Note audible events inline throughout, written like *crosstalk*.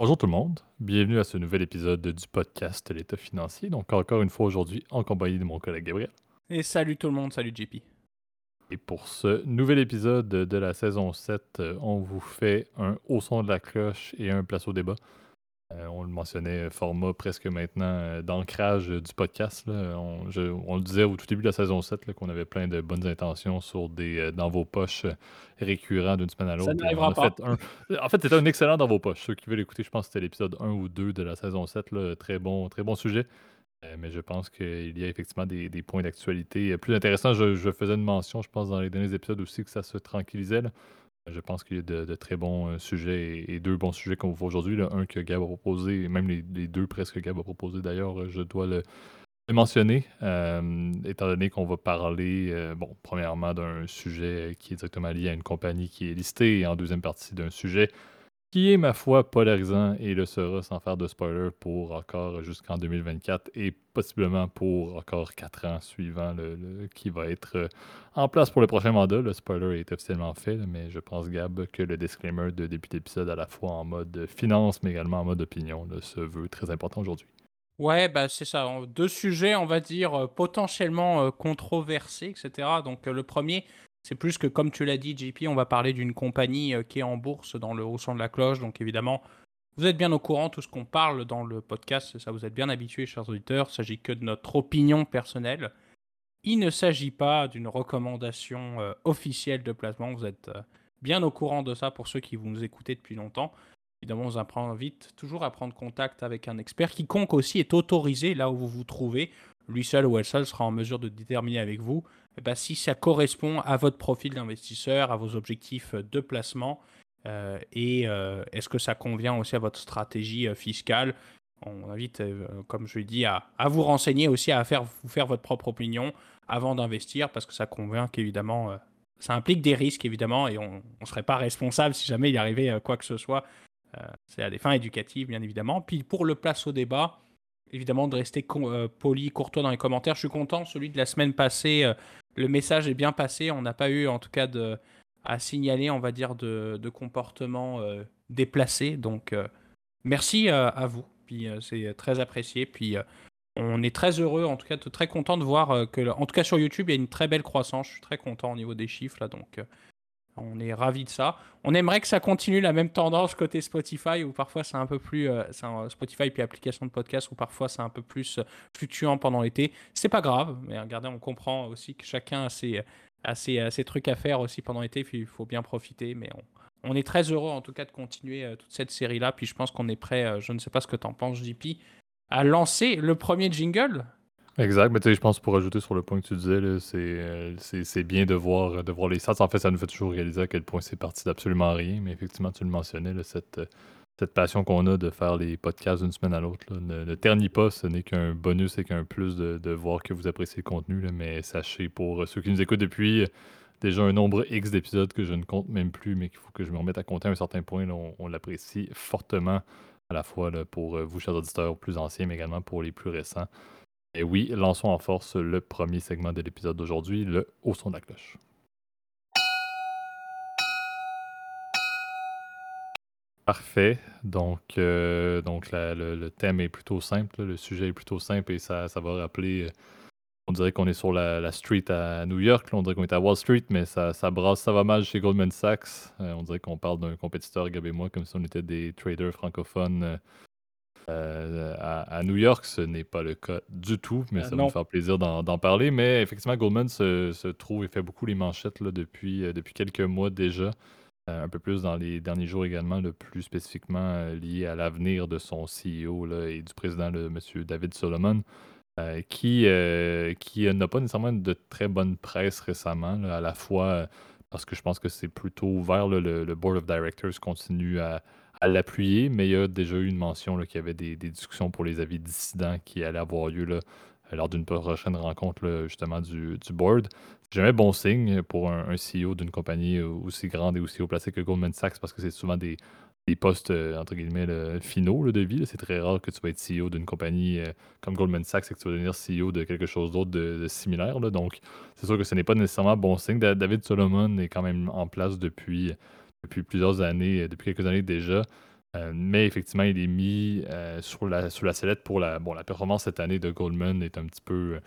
Bonjour tout le monde, bienvenue à ce nouvel épisode du podcast L'État financier. Donc encore une fois aujourd'hui en compagnie de mon collègue Gabriel. Et salut tout le monde, salut JP. Et pour ce nouvel épisode de la saison 7, euh, on vous fait un haut son de la cloche et un place au débat. Euh, on le mentionnait, format presque maintenant euh, d'ancrage du podcast. On, le disait au tout début de la saison 7 qu'on avait plein de bonnes intentions sur des dans vos poches récurrents d'une semaine à l'autre. Pas. *laughs* En fait, c'était un excellent dans vos poches. Ceux qui veulent écouter, je pense que c'était l'épisode 1 ou 2 de la saison 7. Très, bon, très bon sujet. Euh, mais je pense qu'il y a effectivement des, points d'actualité plus intéressants. Je, faisais une mention, je pense, dans les derniers épisodes aussi, que ça se tranquillisait. Je pense qu'il y a de, très bons euh, sujets et, deux bons sujets qu'on voit aujourd'hui. Un que Gab a proposé, et même les, deux presque Gab a proposé d'ailleurs, euh, je dois le, mentionner, étant donné qu'on va parler, bon, premièrement d'un sujet qui est directement lié à une compagnie qui est listée, et en deuxième partie d'un sujet qui est, ma foi, polarisant et le sera sans faire de spoiler pour encore jusqu'en 2024 et possiblement pour encore quatre ans suivant qui va être euh, en place pour le prochain mandat. Le spoiler est officiellement fait, mais je pense, Gab, que le disclaimer de début d'épisode à la fois en mode finance mais également en mode opinion se veut très important aujourd'hui. Ouais, bah c'est ça. Deux sujets, on va dire, euh, potentiellement euh, controversés, etc. Donc le premier, c'est plus que, comme tu l'as dit, JP, on va parler d'une compagnie euh, qui est en bourse dans le haut son de la cloche. Donc évidemment, vous êtes bien au courant, tout ce qu'on parle dans le podcast, ça vous êtes bien habitués, chers auditeurs. Il s'agit que de notre opinion personnelle. Il ne s'agit pas d'une recommandation euh, officielle de placement. Vous êtes euh, bien au courant de ça pour ceux qui vous nous écoutez depuis longtemps. Évidemment, on vous invite toujours à prendre contact avec un expert. Quiconque aussi est autorisé là où vous vous trouvez. Lui seul ou elle seule sera en mesure de déterminer avec vous eh ben, si ça correspond à votre profil d'investisseur, à vos objectifs de placement, euh, et euh, est-ce que ça convient aussi à votre stratégie euh, fiscale On invite, comme je l'ai dit, à, vous renseigner aussi, à faire, vous faire votre propre opinion avant d'investir, parce que ça convient qu'évidemment, ça implique des risques, évidemment, et on ne serait pas responsable si jamais il arrivait quoi que ce soit. C'est à des fins éducatives, bien évidemment. Puis pour le place au débat, évidemment, de rester poli, courtois dans les commentaires. Je suis content, celui de la semaine passée le message est bien passé. On n'a pas eu, en tout cas, de, à signaler, on va dire, de, comportement euh, déplacé. Donc, euh, merci euh, à vous. Puis, c'est très apprécié. Puis, on est très heureux, en tout cas, très content de voir que, en tout cas, sur YouTube, il y a une très belle croissance. Je suis très content au niveau des chiffres, là. Donc, on est ravi de ça. On aimerait que ça continue la même tendance côté Spotify, où parfois c'est un peu plus. Euh, Spotify puis application de podcast, où parfois c'est un peu plus euh, fluctuant pendant l'été. C'est pas grave, mais regardez, on comprend aussi que chacun a ses, trucs à faire aussi pendant l'été, il faut bien profiter. Mais on, est très heureux en tout cas de continuer euh, toute cette série-là. Puis je pense qu'on est prêt, je ne sais pas ce que tu en penses, JP, à lancer le premier jingle. Exact, mais tu sais, je pense pour ajouter sur le point que tu disais, euh, c'est bien de voir, de voir les stats. En fait, ça nous fait toujours réaliser à quel point c'est parti d'absolument rien. Mais effectivement, tu le mentionnais, cette, cette passion qu'on a de faire les podcasts d'une semaine à l'autre ne, ne ternit pas. Ce n'est qu'un bonus et qu'un plus de, voir que vous appréciez le contenu. mais sachez, pour ceux qui nous écoutent depuis déjà un nombre X d'épisodes que je ne compte même plus, mais qu'il faut que je me remette à compter à un certain point, on l'apprécie fortement à la fois pour vous, chers auditeurs plus anciens, mais également pour les plus récents. Et oui, lançons en force le premier segment de l'épisode d'aujourd'hui, le Au son de la cloche. Parfait. Donc, euh, donc le, thème est plutôt simple, le sujet est plutôt simple et ça, ça va rappeler. Euh, on dirait qu'on est sur la, street à New York, on dirait qu'on est à Wall Street, mais ça, ça brasse, ça va mal chez Goldman Sachs. Euh, on dirait qu'on parle d'un compétiteur, Gab et moi, comme si on était des traders francophones euh, à, New York, ce n'est pas le cas du tout, mais euh, ça va me faire plaisir d'en parler. Mais effectivement, Goldman se, trouve et fait beaucoup les manchettes là, depuis, euh, depuis quelques mois déjà. un peu plus dans les derniers jours également, le plus spécifiquement lié à l'avenir de son CEO là, et du président, le M. David Solomon, qui, qui n'a pas nécessairement de très bonne presse récemment, à la fois parce que je pense que c'est plutôt ouvert, le, le, Board of Directors continue à, à l'appuyer, mais il y a déjà eu une mention qu'il y avait des, discussions pour les avis dissidents qui allaient avoir lieu là, lors d'une prochaine rencontre justement du, board. C'est jamais bon signe pour un, CEO d'une compagnie aussi grande et aussi haut placée que Goldman Sachs parce que c'est souvent des, postes, euh, entre guillemets, finaux de vie. C'est très rare que tu vas être CEO d'une compagnie euh, comme Goldman Sachs et que tu vas devenir CEO de quelque chose d'autre de, similaire. Donc, c'est sûr que ce n'est pas nécessairement bon signe. David Solomon est quand même en place depuis depuis plusieurs années, depuis quelques années déjà. mais effectivement, il est mis sur, la, sur la sellette pour la, bon, la performance cette année de Goldman est un petit peu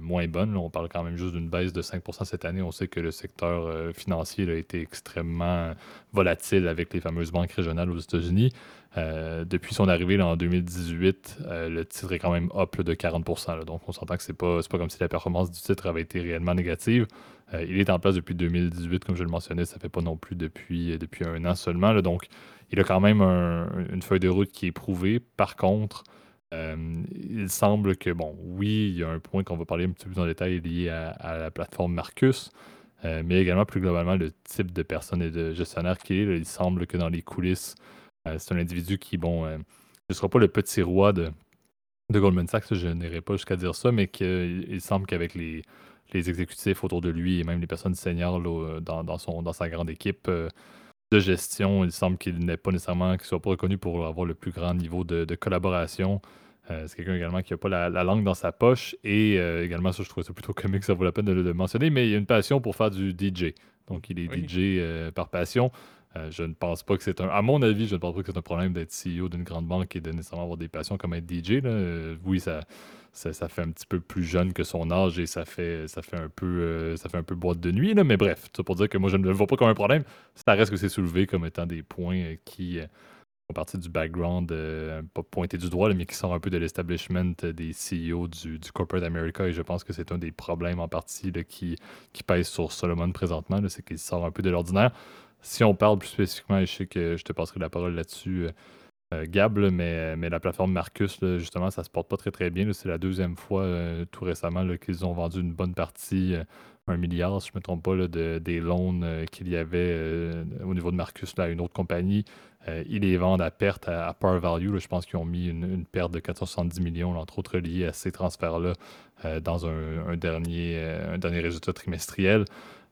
moins bonne. on parle quand même juste d'une baisse de 5% cette année. On sait que le secteur financier a été extrêmement volatile avec les fameuses banques régionales aux États-Unis. Euh, depuis son arrivée en 2018, euh, le titre est quand même up de 40%. donc, on s'entend que c'est pas, pas comme si la performance du titre avait été réellement négative. Euh, il est en place depuis 2018, comme je le mentionnais, ça fait pas non plus depuis, depuis un an seulement. donc, il a quand même une feuille de route qui est prouvée. Par contre, il semble que, bon, oui, il y a un point qu'on va parler un petit peu plus en détail lié à, la plateforme Marcus, mais également plus globalement le type de personne et de gestionnaire qu'il est. il semble que dans les coulisses, euh, c'est un individu qui, bon, euh, ne sera pas le petit roi de, de Goldman Sachs, je n'irai pas jusqu'à dire ça, mais qu'il semble qu'avec les, les, exécutifs autour de lui et même les personnes seniors dans, dans, son, dans sa grande équipe euh, de gestion, il semble qu'il n'est pas nécessairement, qu'il soit pas reconnu pour avoir le plus grand niveau de, collaboration. c'est quelqu'un également qui n'a pas la, langue dans sa poche et également, ça je trouve ça plutôt *laughs* comique, ça vaut la peine de le mentionner, mais il a une passion pour faire du DJ. Donc il est DJ par passion. Euh, je ne pense pas que c'est un. À mon avis, je ne pense pas que c'est un problème d'être CEO d'une grande banque et de nécessairement avoir des passions comme être DJ. Euh, oui, ça, ça, fait un petit peu plus jeune que son âge et ça fait, ça fait, un, peu, euh, ça fait un peu boîte de nuit. Là, mais bref, c'est pour dire que moi, je ne le vois pas comme un problème. Ça reste que c'est soulevé comme étant des points qui font partie du background, pas pointé du droit, mais qui sont un peu de l'establishment des CEO du, Corporate America. Et je pense que c'est un des problèmes en partie qui, qui pèse sur Solomon présentement. C'est qu'il sort un peu de l'ordinaire si on parle plus spécifiquement, je sais que je te passerai la parole là-dessus, euh, euh, Gab, mais, mais la plateforme Marcus, justement, ça se porte pas très très bien. C'est la deuxième fois euh, tout récemment qu'ils ont vendu une bonne partie, un milliard, si je ne me trompe pas, de, des loans qu'il y avait au niveau de Marcus à une autre compagnie. ils les vendent à perte à, par value. je pense qu'ils ont mis une, perte de 470 millions, entre autres liés à ces transferts-là, dans un, dernier, un dernier résultat trimestriel.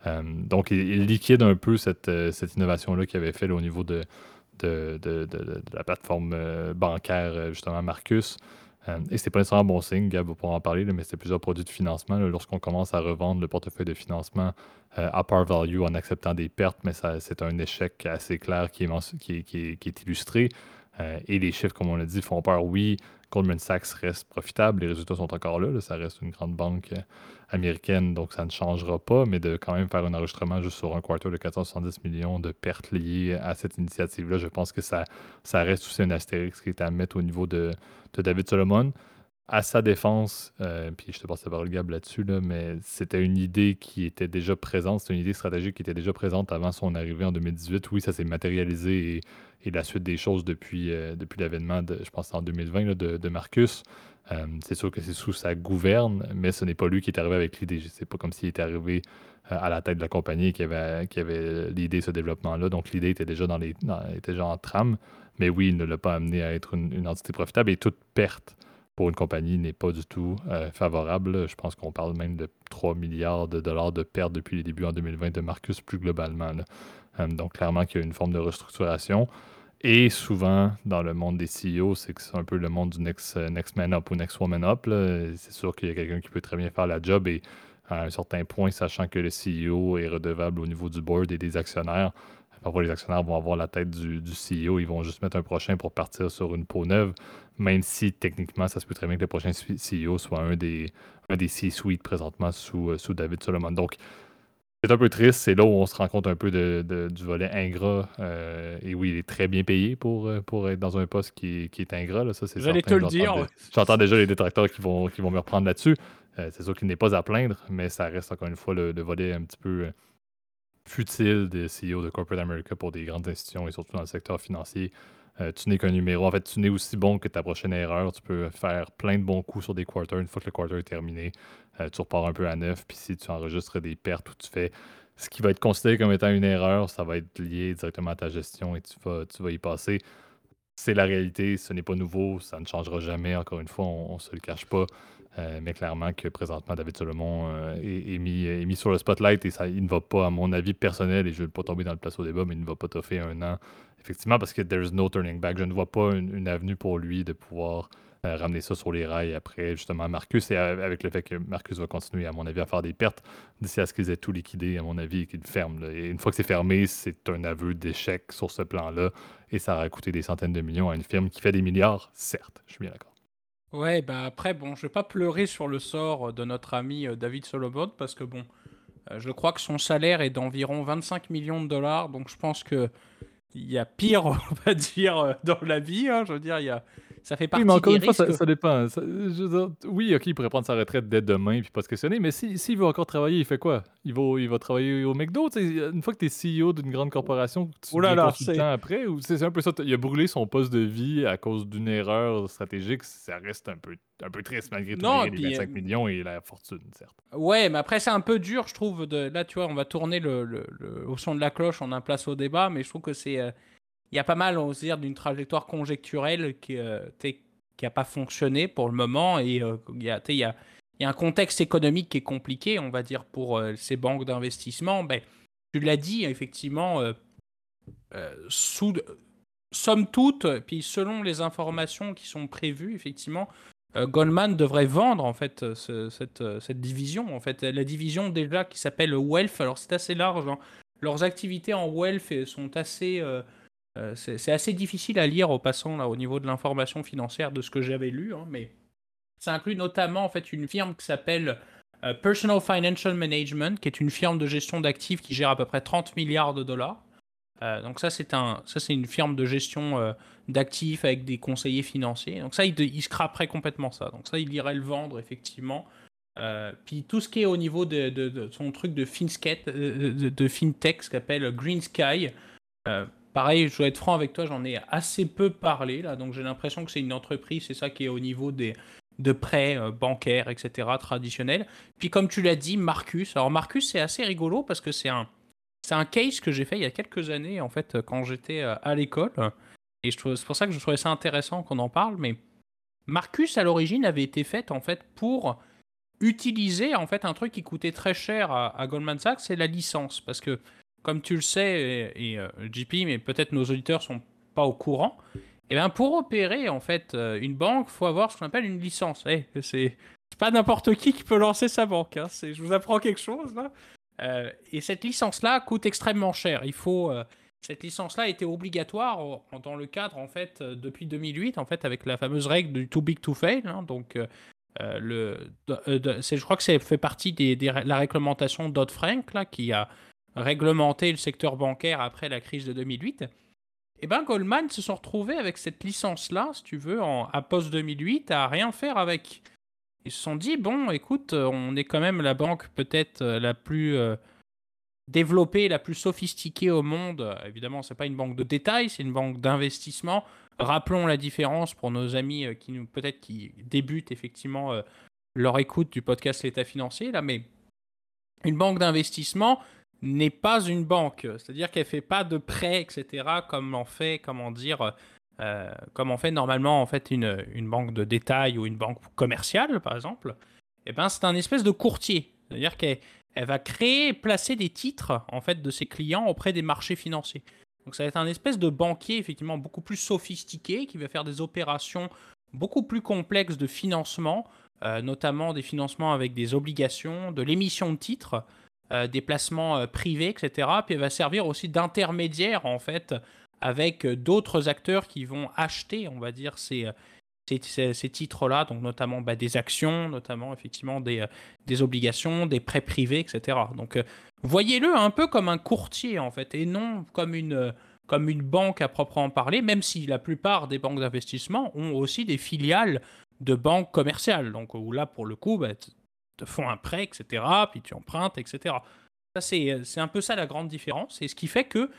Euh, donc, il, liquide un peu cette, euh, innovation-là qu'il avait fait au niveau de, la plateforme euh, bancaire, justement, Marcus. et c'est pas nécessairement un bon signe, Gab va pouvoir en parler, mais c'est plusieurs produits de financement. Lorsqu'on commence à revendre le portefeuille de financement à par value en acceptant des pertes, mais c'est un échec assez clair qui est, illustré. Et les chiffres, comme on l'a dit, font peur. Oui, Goldman Sachs reste profitable, les résultats sont encore là, ça reste une grande banque euh, américaine, donc ça ne changera pas, mais de quand même faire un enregistrement juste sur un quarter de 470 millions de pertes liées à cette initiative-là, je pense que ça, ça reste aussi un astérix qui est à mettre au niveau de, David Solomon. À sa défense, euh, puis je te passe la le Gab là-dessus, mais c'était une idée qui était déjà présente, c'était une idée stratégique qui était déjà présente avant son arrivée en 2018. Oui, ça s'est matérialisé et et la suite des choses depuis, euh, depuis l'avènement, je pense en 2020, de, Marcus. Euh, c'est sûr que c'est sous sa gouverne, mais ce n'est pas lui qui est arrivé avec l'idée. C'est pas comme s'il était arrivé à la tête de la compagnie qui avait, qui avait l'idée ce développement-là. Donc l'idée était déjà dans les était déjà en trame, mais oui, il ne l'a pas amené à être une, entité profitable et toute perte pour une compagnie n'est pas du tout favorable. Je pense qu'on parle même de 3 milliards de dollars de pertes depuis les débuts en 2020 de Marcus plus globalement. donc clairement qu'il y a une forme de restructuration. Et souvent, dans le monde des CEO, c'est que c'est un peu le monde du next, euh, next man up ou next woman up. C'est sûr qu'il y a quelqu'un qui peut très bien faire la job et à un certain point, sachant que le CEO est redevable au niveau du board et des actionnaires, parfois les actionnaires vont avoir la tête du, CEO, ils vont juste mettre un prochain pour partir sur une peau neuve, même si techniquement, ça se peut très bien que le prochain CEO soit un des, un des C-suites présentement sous, euh, sous David Solomon. Donc, c'est un peu triste. C'est là où on se rend compte un peu de, du volet ingrat. Euh, et oui, il est très bien payé pour, euh, pour être dans un poste qui, qui est ingrat. Là. Ça, c'est J'allais te le dire. J'entends déjà les détracteurs qui vont, qui vont me reprendre là-dessus. Euh, c'est sûr qu'il n'est pas à plaindre, mais ça reste encore une fois le, volet un petit peu futile des CEO de Corporate America pour des grandes institutions et surtout dans le secteur financier. Tu n'es qu'un numéro. En fait, tu n'es aussi bon que ta prochaine erreur. Tu peux faire plein de bons coups sur des quarters une fois que le quarter est terminé. Euh, tu repars un peu à neuf, puis si tu enregistres des pertes ou tu fais ce qui va être considéré comme étant une erreur, ça va être lié directement à ta gestion et tu vas, tu vas y passer. C'est la réalité, ce n'est pas nouveau, ça ne changera jamais, encore une fois, on ne se le cache pas. Euh, mais clairement que présentement, David Solomon euh, est, mis, est, mis, sur le spotlight et ça, il ne va pas, à mon avis personnel, et je ne veux pas tomber dans le place au débat, mais il ne va pas toffer un an. Effectivement, parce que there's no turning back. Je ne vois pas une, avenue pour lui de pouvoir ramener ça sur les rails après, justement, Marcus, et avec le fait que Marcus va continuer, à mon avis, à faire des pertes d'ici à ce qu'ils aient tout liquidé, à mon avis, qu'ils ferment. Et une fois que c'est fermé, c'est un aveu d'échec sur ce plan-là, et ça aura coûté des centaines de millions à une firme qui fait des milliards, certes, je suis bien d'accord. Ouais, bah après, bon, je vais pas pleurer sur le sort de notre ami David Solomon, parce que bon, je crois que son salaire est d'environ 25 millions de dollars, donc je pense que il y a pire, *laughs* on va dire, dans la vie. Hein, je veux dire, il y a, ça fait partie Oui, mais encore des une fois, ça, risques. ça dépend. Ça- je veux dire, oui, OK, il pourrait prendre sa retraite dès demain puis pas se questionner, mais si- s'il veut encore travailler, il fait quoi? Il va, il va travailler au McDo? Une fois que tu es CEO d'une grande corporation, tu Oh là là, consultant après? Ou c'est c'est un peu ça? Il a brûlé son poste de vie à cause d'une erreur stratégique. Ça reste un peu, un peu triste malgré tout, Non, les puis, 25 euh, millions et la fortune, certes. Ouais, mais après, c'est un peu dur, je trouve. De... Là, tu vois, on va tourner le, le- le- au son de la cloche, on a place au débat, mais je trouve que c'est. euh, Il y a pas mal, on va dire, d'une trajectoire conjecturelle qui n'a pas fonctionné pour le moment. Et euh, il y, a, un contexte économique qui est compliqué, on va dire, pour euh, ces banques d'investissement. Ben, tu l'as dit, effectivement, euh, euh, sous, somme toute, puis selon les informations qui sont prévues, effectivement, euh, Goldman devrait vendre en fait euh, ce- cette, euh, division. En fait, la division déjà qui s'appelle Wealth. Alors c'est assez large. hein. Leurs activités en Wealth euh, sont assez, euh, euh, c'est assez difficile à lire au passant là au niveau de l'information financière de ce que j'avais lu, hein, mais ça inclut notamment en fait une firme qui s'appelle euh, Personal Financial Management, qui est une firme de gestion d'actifs qui gère à peu près 30 milliards de dollars. Euh, donc ça c'est un, une firme de gestion d'actifs avec des conseillers financiers. Donc ça il, il scraperait complètement ça. Donc ça il irait le vendre effectivement. Puis tout ce qui est au niveau de, son truc de, fintech, ce qu'appelle Green Sky. Pareil, je dois être franc avec toi, j'en ai assez peu parlé là, donc j'ai l'impression que c'est une entreprise, c'est ça qui est au niveau des de prêts euh, bancaires, etc., traditionnels. Puis comme tu l'as dit, Marcus. Alors Marcus, c'est assez rigolo parce que c'est un, c'est un case que j'ai fait il y a quelques années, en fait, quand j'étais euh, à l'école. Et c'est pour ça que je trouvais ça intéressant qu'on en parle. Mais Marcus, à l'origine, avait été fait, en fait, pour utiliser, en fait, un truc qui coûtait très cher à, à Goldman Sachs, c'est la licence. Parce que, comme tu le sais, et, euh, JP, mais peut-être nos auditeurs sont pas au courant, et bien pour opérer, en fait, euh, une banque, faut avoir ce qu'on appelle une licence. Eh, c'est pas n'importe qui qui peut lancer sa banque. hein. Je vous apprends quelque chose, là. Euh, et cette licence-là coûte extrêmement cher. Il faut, cette licence-là était obligatoire dans le cadre, en fait, depuis 2008, en fait, avec la fameuse règle du too big to fail. hein. donc, le, je crois que ça fait partie de la réglementation Dodd-Frank, là, qui a réglementé le secteur bancaire après la crise de 2008. Et ben Goldman se sont retrouvés avec cette licence-là, si tu veux, à post-2008, à rien faire avec. Ils se sont dit, bon, écoute, on est quand même la banque peut-être euh, la plus euh, développée, la plus sophistiquée au monde. Évidemment, c'est pas une banque de détail, c'est une banque d'investissement. Rappelons la différence pour nos amis euh, qui nous peut-être qui débutent effectivement leur écoute du podcast L'État financier là, mais une banque d'investissement n'est pas une banque, c'est-à-dire qu'elle fait pas de prêts, etc. Comme en fait, comment dire, euh, comme on fait normalement en fait une, une banque de détail ou une banque commerciale par exemple. Et ben c'est un espèce de courtier, c'est-à-dire qu'elle elle va créer, placer des titres en fait de ses clients auprès des marchés financiers. Donc ça va être un espèce de banquier effectivement beaucoup plus sophistiqué qui va faire des opérations beaucoup plus complexes de financement, euh, notamment des financements avec des obligations, de l'émission de titres, euh, des placements euh, privés, etc. Puis elle va servir aussi d'intermédiaire en fait avec euh, d'autres acteurs qui vont acheter, on va dire, ces, ces, titres-là, donc notamment bah, des actions, notamment effectivement des, des obligations, des prêts privés, etc. Donc voyez-le un peu comme un courtier en fait, et non comme une, comme une banque à proprement parler, même si la plupart des banques d'investissement ont aussi des filiales de banques commerciales, donc où là pour le coup, bah, te font un prêt, etc., puis tu empruntes, etc. Ça, c'est, euh, c'est un peu ça la grande différence, et ce qui fait que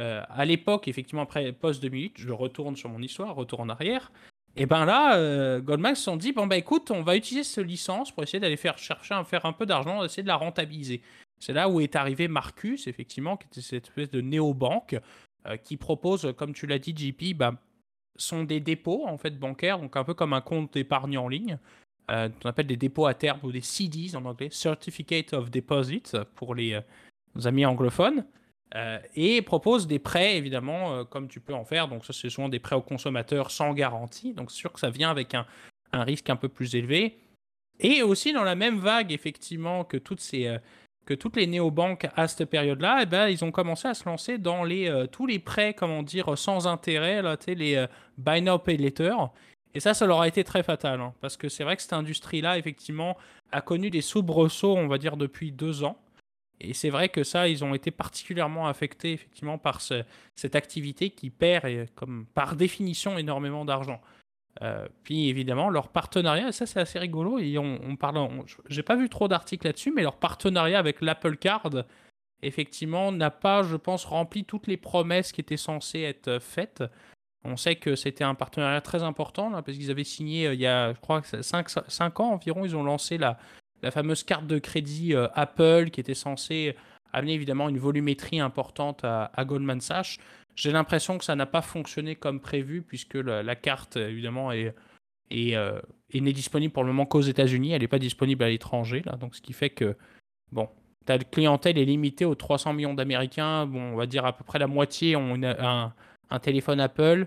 euh, à l'époque, effectivement, après post-2008, je retourne sur mon histoire, retour en arrière, et ben là, euh, Goldman se sont dit, bon bah écoute, on va utiliser cette licence pour essayer d'aller faire chercher faire un peu d'argent, essayer de la rentabiliser. C'est là où est arrivé Marcus, effectivement, qui était cette espèce de néobanque euh, qui propose, comme tu l'as dit, JP, bah, sont des dépôts en fait bancaires, donc un peu comme un compte d'épargne en ligne, euh, qu'on appelle des dépôts à terme ou des CDs en anglais, Certificate of Deposit pour les, euh, amis anglophones. et propose des prêts, évidemment, comme tu peux en faire. Donc, ça, c'est souvent des prêts aux consommateurs sans garantie. Donc, sûr que ça vient avec un, un risque un peu plus élevé. Et aussi dans la même vague, effectivement, que toutes ces, euh, que toutes les néobanques à cette période-là, eh ben, ils ont commencé à se lancer dans les, euh, tous les prêts, comment dire, sans intérêt, là, les euh, buy now pay later. Et ça, ça leur a été très fatal, hein, parce que c'est vrai que cette industrie-là, effectivement, a connu des soubresauts, on va dire, depuis deux ans. Et c'est vrai que ça, ils ont été particulièrement affectés, effectivement, par cette activité qui perd, comme par définition, énormément d'argent. Euh, puis évidemment, leur partenariat, ça c'est assez rigolo. Et on, on parle, j'ai pas vu trop d'articles là-dessus, mais leur partenariat avec l'Apple Card, effectivement, n'a pas, je pense, rempli toutes les promesses qui étaient censées être faites. On sait que c'était un partenariat très important, là, parce qu'ils avaient signé euh, il y a, je crois, 5, 5 ans environ, ils ont lancé la, la fameuse carte de crédit euh, Apple qui était censée amener évidemment une volumétrie importante à, Goldman Sachs. J'ai l'impression que ça n'a pas fonctionné comme prévu, puisque la, carte, évidemment, est, euh, n'est disponible pour le moment qu'aux États-Unis. Elle n'est pas disponible à l'étranger. Là, donc, ce qui fait que, bon, ta clientèle est limitée aux 300 millions d'Américains. Bon, on va dire à peu près la moitié ont un, un, téléphone Apple.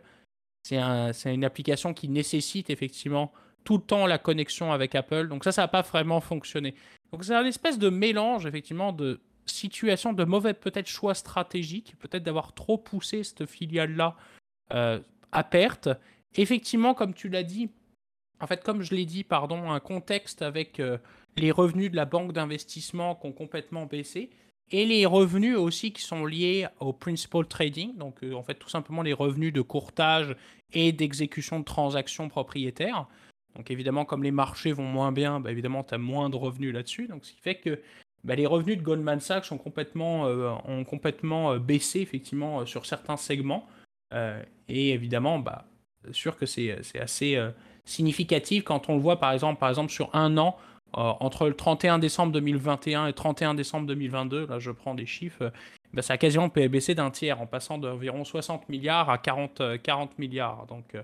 C'est un, une application qui nécessite effectivement tout le temps la connexion avec Apple. Donc ça, ça n'a pas vraiment fonctionné. Donc c'est un espèce de mélange effectivement de situation de mauvais peut-être choix stratégique, peut-être d'avoir trop poussé cette filiale-là euh, à perte. Effectivement, comme tu l'as dit, en fait, comme je l'ai dit, pardon, un contexte avec euh, les revenus de la banque d'investissement qui ont complètement baissé et les revenus aussi qui sont liés au principal trading, donc euh, en fait tout simplement les revenus de courtage et d'exécution de transactions propriétaires. Donc évidemment, comme les marchés vont moins bien, bah, évidemment, tu as moins de revenus là-dessus. Donc ce qui fait que bah, les revenus de Goldman Sachs ont complètement, euh, euh, baissé effectivement sur certains segments. et évidemment, bah, sûr que c'est assez significatif quand on le voit par exemple, par exemple sur un an, entre le 31 décembre 2021 et 31 décembre 2022, là je prends des chiffres, bah, ça a quasiment baissé d'un tiers en passant d'environ 60 milliards à 40, 40 milliards. Donc,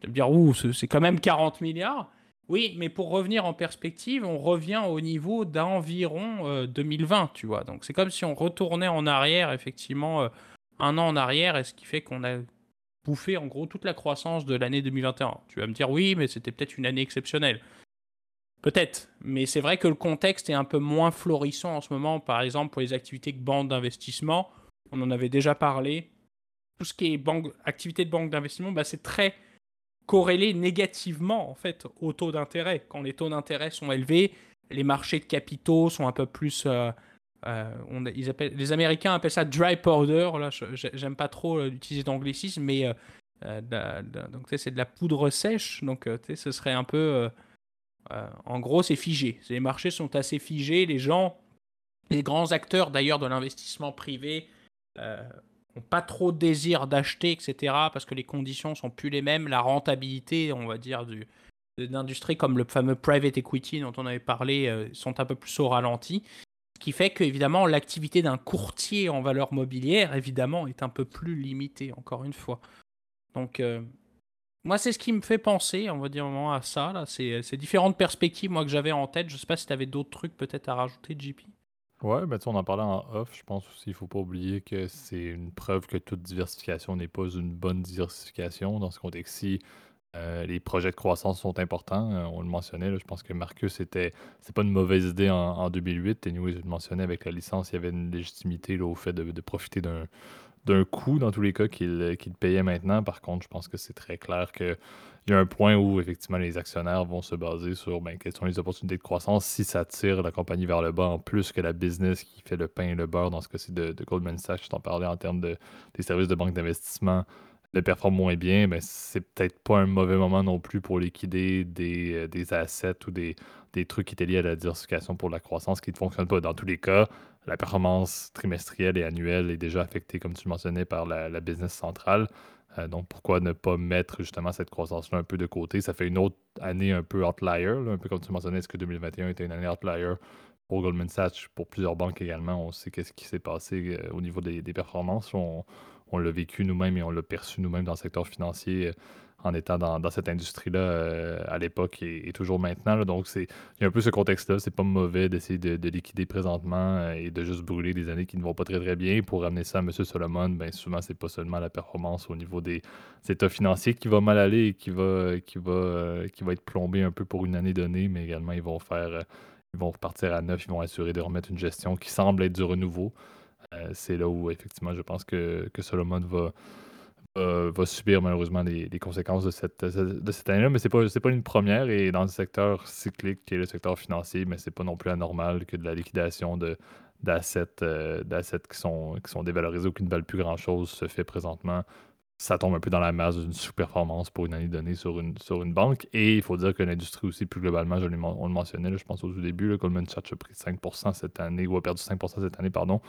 tu me dire, ouh, c'est quand même 40 milliards. Oui, mais pour revenir en perspective, on revient au niveau d'environ 2020, euh, tu vois. Donc c'est comme si on retournait en arrière, effectivement, euh, un an en arrière, et ce qui fait qu'on a bouffé en gros toute la croissance de l'année 2021. Tu vas me dire oui, mais c'était peut-être une année exceptionnelle. Peut-être, mais c'est vrai que le contexte est un peu moins florissant en ce moment, par exemple pour les activités de banque d'investissement. On en avait déjà parlé. Tout ce qui est banque, activité de banque d'investissement, bah, c'est très corrélé négativement en fait au taux d'intérêt. Quand les taux d'intérêt sont élevés, les marchés de capitaux sont un peu plus. Euh, euh, on, ils appellent, les Américains appellent ça dry powder. Là, j'aime pas trop euh, utiliser d'anglicisme, mais donc c'est de la poudre sèche. Donc ce serait un peu. En gros, c'est figé. Les marchés sont assez figés. Les gens, les grands acteurs d'ailleurs de l'investissement privé pas trop de désir d'acheter, etc., parce que les conditions sont plus les mêmes, la rentabilité, on va dire, du, d'industries comme le fameux private equity dont on avait parlé euh, sont un peu plus au ralenti. Ce qui fait qu'évidemment, l'activité d'un courtier en valeur mobilière, évidemment, est un peu plus limitée, encore une fois. Donc, euh, moi, c'est ce qui me fait penser, on va dire, à ça. Là. C'est, c'est différentes perspectives, moi, que j'avais en tête. Je sais pas si tu avais d'autres trucs peut-être à rajouter, JP. Ouais, ben, on en parlait en off. Je pense aussi, il faut pas oublier que c'est une preuve que toute diversification n'est pas une bonne diversification. Dans ce contexte-ci, euh, les projets de croissance sont importants. Euh, on le mentionnait, je pense que Marcus, c'était c'est pas une mauvaise idée en, en 2008. Et nous, le mentionnais avec la licence, il y avait une légitimité au fait de profiter d'un d'un coût dans tous les cas qu'il qu'il payait maintenant. Par contre, je pense que c'est très clair que il y a un point où effectivement les actionnaires vont se baser sur ben, quelles sont les opportunités de croissance si ça tire la compagnie vers le bas en plus que la business qui fait le pain et le beurre dans ce cas-ci de, Goldman Sachs, je t'en parlais en termes de, des services de banque d'investissement, le performe moins bien, mais ben, c'est peut-être pas un mauvais moment non plus pour liquider des, euh, des assets ou des, des trucs qui étaient liés à la diversification pour la croissance qui ne fonctionnent pas. Dans tous les cas, la performance trimestrielle et annuelle est déjà affectée, comme tu mentionnais, par la, la business centrale. Euh, donc, pourquoi ne pas mettre justement cette croissance-là un peu de côté? Ça fait une autre année un peu outlier, un peu comme tu mentionnais, est-ce que 2021 était une année outlier pour Goldman Sachs, pour plusieurs banques également? On sait qu'est-ce qui s'est passé euh, au niveau des, performances. On, l'a vécu nous-mêmes et on l'a perçu nous-mêmes dans le secteur financier euh, en étant dans, cette industrie-là euh, à l'époque et, toujours maintenant. Donc, il y a un peu ce contexte-là. C'est pas mauvais d'essayer de, liquider présentement euh, et de juste brûler des années qui ne vont pas très très bien. Pour ramener ça à M. Solomon, ben, souvent, c'est pas seulement la performance au niveau des, états financiers qui va mal aller et qui va, qui, va, euh, qui va être plombé un peu pour une année donnée, mais également, ils vont faire. ils vont repartir à neuf, ils vont assurer de remettre une gestion qui semble être du renouveau. c'est là où, effectivement, je pense que, que Solomon va, va subir malheureusement les, conséquences de cette, de cette année-là, mais ce n'est pas, pas une première. Et dans le secteur cyclique qui est le secteur financier, mais c'est pas non plus anormal que de la liquidation euh, d'assets qui, sont, qui sont dévalorisés ou qui ne valent plus grand-chose se fait présentement. Ça tombe un peu dans la masse d'une sous-performance pour une année donnée sur une, sur une banque. Et il faut dire que l'industrie aussi, plus globalement, je on le mentionnait, je pense au tout début, le Goldman Sachs a pris 5% cette année, ou a perdu 5% cette année, pardon.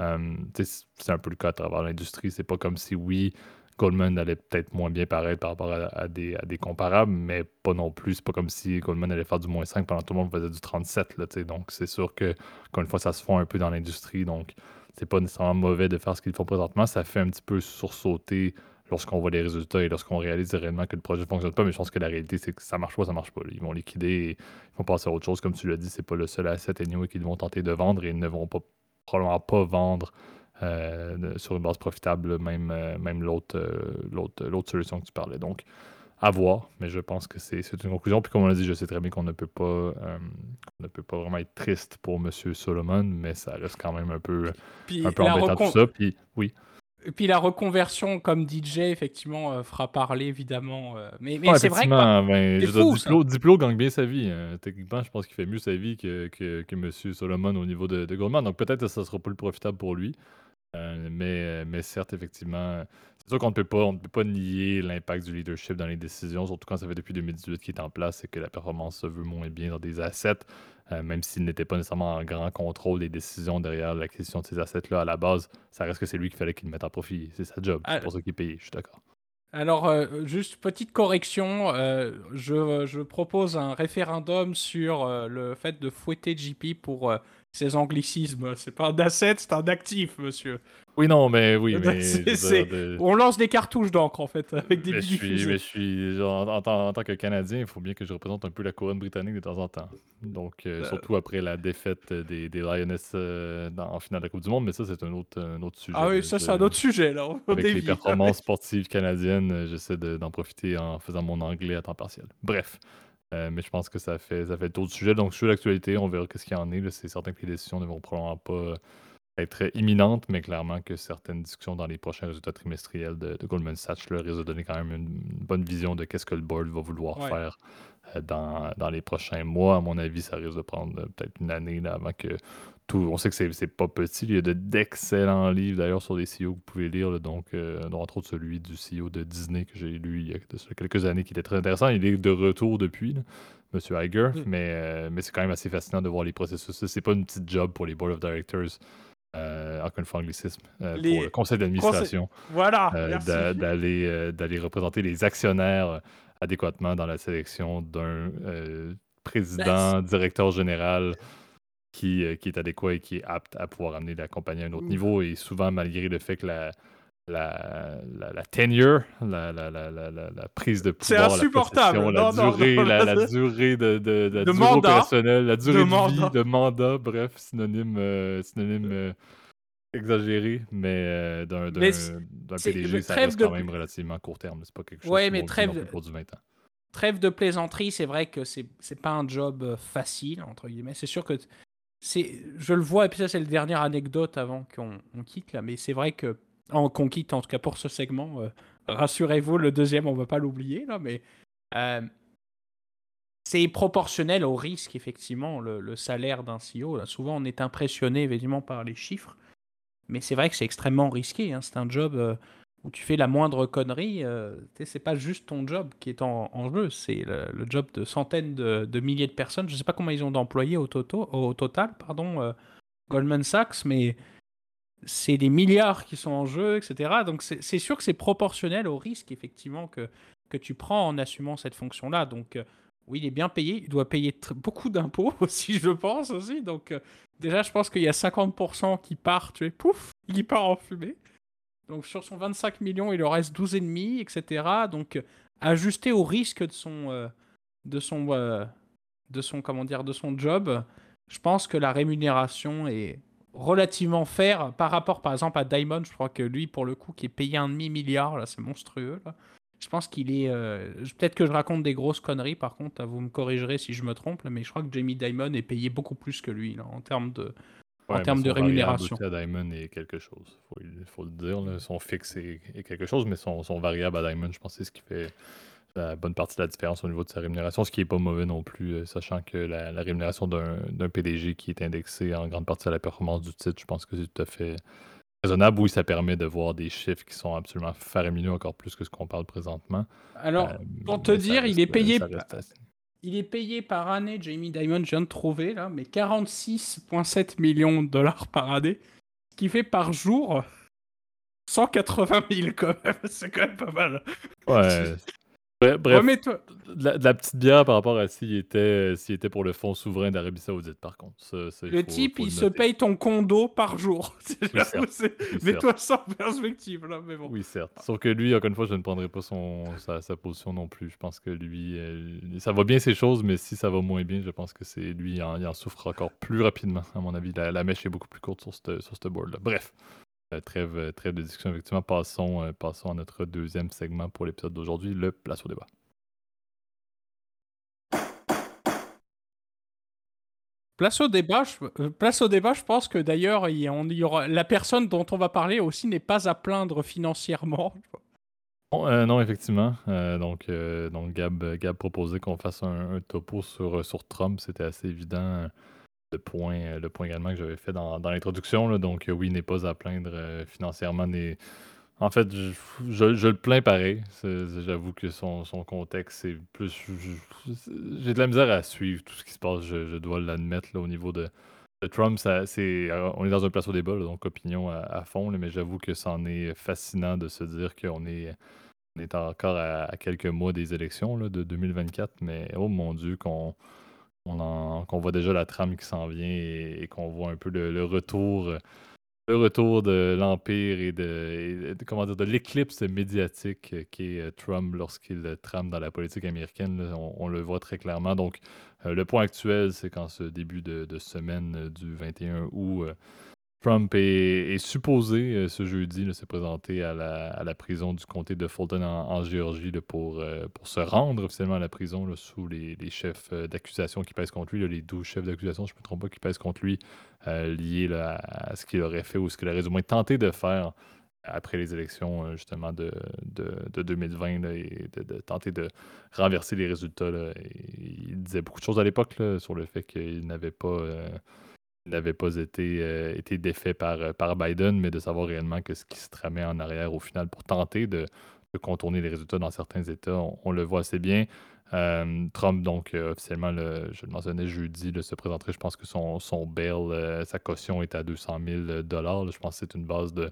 Euh, c'est un peu le cas à travers l'industrie. C'est pas comme si, oui, Goldman allait peut-être moins bien paraître par rapport à, des, comparables, mais pas non plus. C'est pas comme si Goldman allait faire du moins 5 pendant tout le monde faisait du 37. Là, donc, c'est sûr que, encore une fois, ça se fond un peu dans l'industrie. Donc, c'est pas nécessairement mauvais de faire ce qu'ils font présentement. Ça fait un petit peu sursauter lorsqu'on voit les résultats et lorsqu'on réalise réellement que le projet ne fonctionne pas. Mais je pense que la réalité, c'est que ça marche pas, ça marche pas. Ils vont liquider et ils vont passer à autre chose. Comme tu l'as dit, c'est pas le seul asset anyway qu'ils vont tenter de vendre et ils ne vont pas probablement pas vendre sur une base profitable, même, euh, même l'autre, euh, l'autre, l'autre solution que tu parlais. Donc, à voir, mais je pense que c'est, une conclusion. Puis comme on l'a dit, je sais très bien qu'on ne peut pas, ne peut pas vraiment être triste pour M. Solomon, mais ça reste quand même un peu, un peu embêtant tout ça. Puis oui. Et puis la reconversion comme DJ, effectivement, fera parler, évidemment. mais, mais c'est vrai que. Ben, Diplo, Diplo, gagne bien sa vie. Hein. Techniquement, je pense qu'il fait mieux sa vie que, que, que M. Solomon au niveau de, de Goldman. Donc peut-être que ça sera plus profitable pour lui. Euh, mais, mais certes, effectivement, c'est sûr qu'on ne peut pas, on ne peut pas nier l'impact du leadership dans les décisions, surtout quand ça fait depuis 2018 qu'il est en place et que la performance se veut moins bien dans des assets, euh, même s'il n'était pas nécessairement en grand contrôle des décisions derrière l'acquisition de ces assets-là à la base, ça reste que c'est lui qu'il fallait qu'il mette en profit. C'est sa job, c'est ah, pour ça qu'il est payé, je suis d'accord. Alors, euh, juste petite correction, je, je, propose un référendum sur le fait de fouetter JP pour ces anglicismes. C'est pas un asset, c'est un actif, monsieur. Oui, non, mais oui, *laughs* mais. On lance des cartouches d'encre, en fait, avec des mais je suis, mais je suis en, tant, que Canadien, il faut bien que je représente un peu la couronne britannique de temps en temps. Donc, euh, euh. surtout après la défaite des, des Lioness euh, en finale de la Coupe du Monde, mais ça, c'est un autre, un autre sujet. Ah oui, ça, c'est un autre sujet, là. Avec les performances sportives canadiennes, j'essaie d'en profiter en faisant mon anglais à temps partiel. Bref. Euh, mais je pense que ça fait, ça fait d'autres sujets. Donc, sur l'actualité, on verra ce qu'il y en est. C'est certain que les décisions ne vont probablement pas être imminentes, mais clairement que certaines discussions dans les prochains résultats trimestriels de, Goldman Sachs là, risquent de donner quand même une, bonne vision de qu'est-ce que le board va vouloir faire euh, dans, dans, les prochains mois. À mon avis, ça risque de prendre euh, peut-être une année là, avant que on sait que c'est pas petit. Il y a d'excellents livres d'ailleurs sur les CEO que vous pouvez lire, donc, euh, entre autres celui du CEO de Disney que j'ai lu il y a quelques années qui était très intéressant. Il est de retour depuis, M. Iger, mm. mais, euh, mais c'est quand même assez fascinant de voir les processus. C'est pas une petite job pour les board of directors. Euh, encore une fois, anglicisme, pour le conseil d'administration. Voilà, d'aller d'aller représenter les actionnaires adéquatement dans la sélection d'un président, directeur général qui, qui, est adéquat et qui est apte à pouvoir amener la compagnie à un autre niveau. Et souvent, malgré le fait que la, la, la, tenure, la, la, la, prise de pouvoir, c'est insupportable. La, durée, la, durée de, de, de, mandat, opérationnelle, la durée de, vie, de mandat, bref, synonyme, euh, synonyme euh, exagéré, mais euh, d'un PDG, ça reste quand même relativement court terme. C'est pas quelque chose ouais, mais trêve, pour du 20 ans. Trêve de plaisanterie, c'est vrai que c'est pas un job facile, entre guillemets. C'est sûr que je le vois, et puis ça, c'est la dernière anecdote avant qu'on quitte là, mais c'est vrai que, qu'on quitte en tout cas pour ce segment, euh, rassurez-vous, le deuxième, on va pas l'oublier là, mais euh, c'est proportionnel au risque, effectivement, le, salaire d'un CEO. Souvent, on est impressionné, évidemment, par les chiffres, mais c'est vrai que c'est extrêmement risqué. Hein. C'est un job. Euh, où tu fais la moindre connerie, euh, c'est pas juste ton job qui est en, jeu, c'est le, job de centaines de, milliers de personnes. Je sais pas combien ils ont d'employés au, au, total, pardon, euh, Goldman Sachs, mais c'est des milliards qui sont en jeu, etc. Donc c'est sûr que c'est proportionnel au risque, effectivement, que, que tu prends en assumant cette fonction-là. Donc euh, oui, il est bien payé, il doit payer beaucoup d'impôts *laughs* aussi, je pense aussi. Donc déjà, je pense qu'il y a 50% qui partent, tu es pouf, il part en fumée. Donc sur son 25 millions, il en reste 12,5, etc. Donc ajusté au risque de son, de son, de son, comment de son job, je pense que la rémunération est relativement fair par rapport, par exemple, à Diamond. Je crois que lui, pour le coup, qui est payé un demi-milliard, là, c'est monstrueux. Je pense qu'il est. Euh, peut-être que je raconte des grosses conneries, par contre, vous me corrigerez si je me trompe, mais je crois que Jamie Diamond est payé beaucoup plus que lui, là, en termes de. En termes de rémunération. à Diamond est quelque chose, il faut, le dire. Son fixe est, quelque chose, mais son, son variable à Diamond, je pense que c'est ce qui fait la bonne partie de la différence au niveau de sa rémunération, ce qui n'est pas mauvais non plus, euh, sachant que la, rémunération d'un PDG qui est indexé en grande partie à la performance du titre, je pense que c'est tout à fait raisonnable. Oui, ça permet de voir des chiffres qui sont absolument faramineux, encore plus que ce qu'on parle présentement. Alors, euh, pour te dire, il est payé. Il est payé par année, Jamie Dimon, je viens de trouver là, mais 46,7 millions de dollars par année, ce qui fait par jour 180 000 quand même. *laughs* C'est quand même pas mal. Ouais, Bref, de, la, petite bière par rapport à s'il était, s'il était pour le fonds souverain d'Arabie Saoudite, par contre. le type, il se paye ton condo par jour. *laughs* Mets-toi ça en perspective, là, mais bon. Oui, certes. Sauf que lui, encore une fois, je ne prendrai pas son, sa, position non plus. Je pense que lui, euh, ça va bien ces choses, mais si ça va moins bien, je pense que c'est lui, il en, souffre encore plus rapidement, à mon avis. La, mèche est beaucoup plus courte sur ce sur board-là. Bref. Euh, trêve, trêve, de discussion, effectivement. Passons, euh, passons à notre deuxième segment pour l'épisode d'aujourd'hui, le place au débat. Place au débat, je, euh, place au débat, je pense que d'ailleurs, il, y aura, la personne dont on va parler aussi n'est pas à plaindre financièrement. non, effectivement. donc, donc Gab, Gab proposait qu'on fasse un, topo sur, sur Trump. C'était assez évident le point, euh, le point également que j'avais fait dans, l'introduction. Donc, euh, oui, il n'est pas à plaindre euh, financièrement. En fait, je, le plains pareil. J'avoue que son, contexte, c'est plus. J'ai de la misère à suivre tout ce qui se passe, je, dois l'admettre au niveau de, Trump. Ça, on est dans un place au débat, donc opinion à, fond, mais j'avoue que c'en est fascinant de se dire qu'on est, on est encore à, quelques mois des élections de 2024, mais oh mon Dieu, qu'on qu'on voit déjà la trame qui s'en vient et, qu'on voit un peu le, retour le retour de l'Empire et de, comment dire de l'éclipse médiatique qu'est euh, Trump lorsqu'il trame dans la politique américaine. on, le voit très clairement. Donc, euh, le point actuel, c'est qu'en ce début de, semaine du 21 août, euh, Trump est, supposé euh, ce jeudi se présenter à la, prison du comté de Fulton en, Géorgie pour, euh, pour se rendre officiellement à la prison sous les, chefs euh, d'accusation qui pèsent contre lui, les 12 chefs d'accusation, je ne me trompe pas, qui pèsent contre lui, liés à, ce qu'il aurait fait ou ce qu'il aurait du moins tenté de faire après les élections justement de, 2020 et de, tenter de renverser les résultats. il disait beaucoup de choses à l'époque sur le fait qu'il n'avait pas n'avait pas été, euh, été défait par, euh, par Biden, mais de savoir réellement ce qui se tramait en arrière au final pour tenter de, contourner les résultats dans certains États, on, le voit assez bien. Euh, Trump, donc, officiellement, le, je le mentionnais jeudi, de se présenterait. Je pense que son, son bail, sa caution est à 200 000 Je pense que c'est une base de,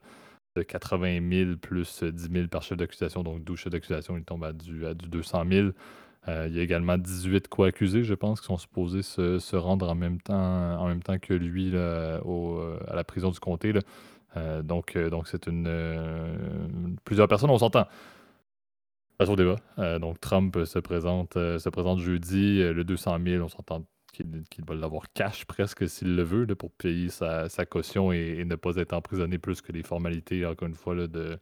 de 80 000 plus 10 000 par chef d'accusation. Donc, 12 chefs d'accusation, il tombe à du, à du 200 000. Euh, il y a également 18 co-accusés, je pense, qui sont supposés se, rendre en même temps, en même temps que lui euh, à la prison du comté. Euh, donc, donc c'est une, plusieurs personnes, on s'entend. Pas au débat. donc, Trump se présente, se présente jeudi. le 200 000, on s'entend qu'il va l'avoir cash presque s'il le veut pour payer sa, caution et, et, ne pas être emprisonné plus que les formalités, encore une fois, de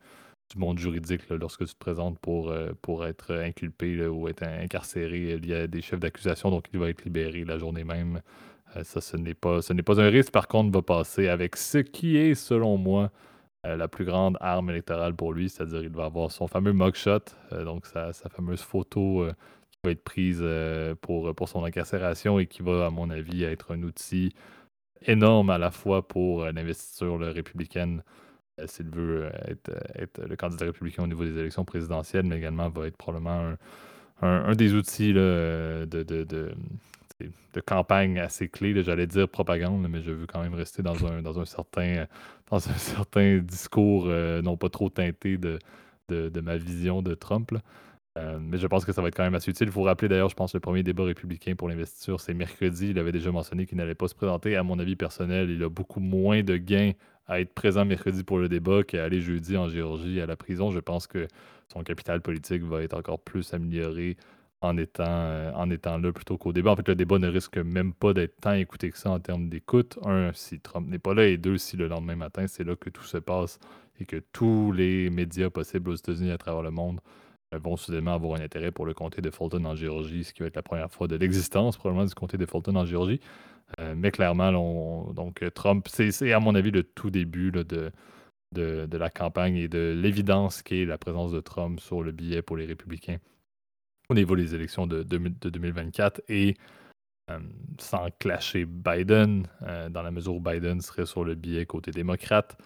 du monde juridique lorsque tu te présentes pour, euh, pour être inculpé ou être incarcéré. Il y a des chefs d'accusation, donc il va être libéré la journée même. Euh, ça, ce n'est pas, pas un risque. Par contre, va passer avec ce qui est, selon moi, euh, la plus grande arme électorale pour lui, c'est-à-dire il va avoir son fameux mugshot, donc sa, sa, fameuse photo qui va être prise pour, pour son incarcération et qui va, à mon avis, être un outil énorme à la fois pour l'investiture républicaine euh, s'il veut euh, euh, être, le candidat républicain au niveau des élections présidentielles, mais également va être probablement un, des outils de, de, campagne assez clé. J'allais dire propagande, mais je veux quand même rester dans un, dans un, certain, dans un *laughs* certain discours non pas trop teinté de, de, ma vision de Trump. mais je pense que ça va être quand même assez utile. Il faut rappeler d'ailleurs, je pense, le premier débat républicain pour l'investiture, c'est mercredi. Il avait déjà mentionné qu'il n'allait pas se présenter. À mon avis personnel, il a beaucoup moins de gains à être présent mercredi pour le débat qu'à aller jeudi en Géorgie à la prison. Je pense que son capital politique va être encore plus amélioré en étant, euh, en étant là plutôt qu'au débat. En fait, le débat ne risque même pas d'être tant écouté que ça en termes d'écoute. Un, si Trump n'est pas là, et deux, si le lendemain matin, c'est là que tout se passe et que tous les médias possibles aux États-Unis à travers le monde vont soudainement avoir un intérêt pour le comté de Fulton en Géorgie, ce qui va être la première fois de l'existence probablement du comté de Fulton en Géorgie. Euh, mais clairement, donc Trump, c'est à mon avis le tout début de, de, la campagne et de l'évidence qu'est la présence de Trump sur le billet pour les républicains au niveau des élections de, de, 2024 et euh, sans clasher Biden, euh, dans la mesure où Biden serait sur le billet côté démocrate,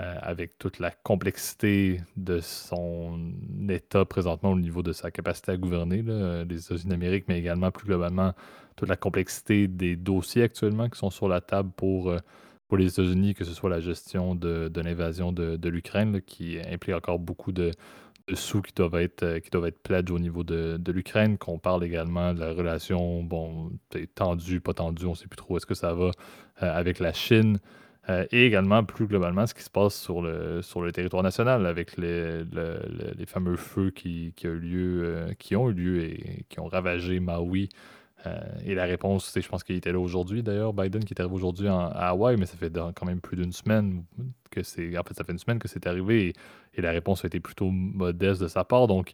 euh, avec toute la complexité de son État présentement au niveau de sa capacité à gouverner les États-Unis d'Amérique, mais également plus globalement toute la complexité des dossiers actuellement qui sont sur la table pour, pour les États-Unis, que ce soit la gestion de, l'invasion de, l'Ukraine, qui implique encore beaucoup de, sous qui doivent être, euh, qui doivent être pledge au niveau de, l'Ukraine, qu'on parle également de la relation, bon, tendue, pas tendue, on ne sait plus trop est-ce que ça va, euh, avec la Chine. Euh, et également, plus globalement, ce qui se passe sur le, sur le territoire national avec les, les fameux feux qui, qui, eu lieu, qui ont eu lieu et qui ont ravagé Maui. et la réponse, je pense qu'il était là aujourd'hui d'ailleurs, Biden qui est arrivé aujourd'hui à Hawaï, mais ça fait quand même plus d'une semaine que c'est. En fait, ça fait une semaine que c'est arrivé et, la réponse a été plutôt modeste de sa part. Donc,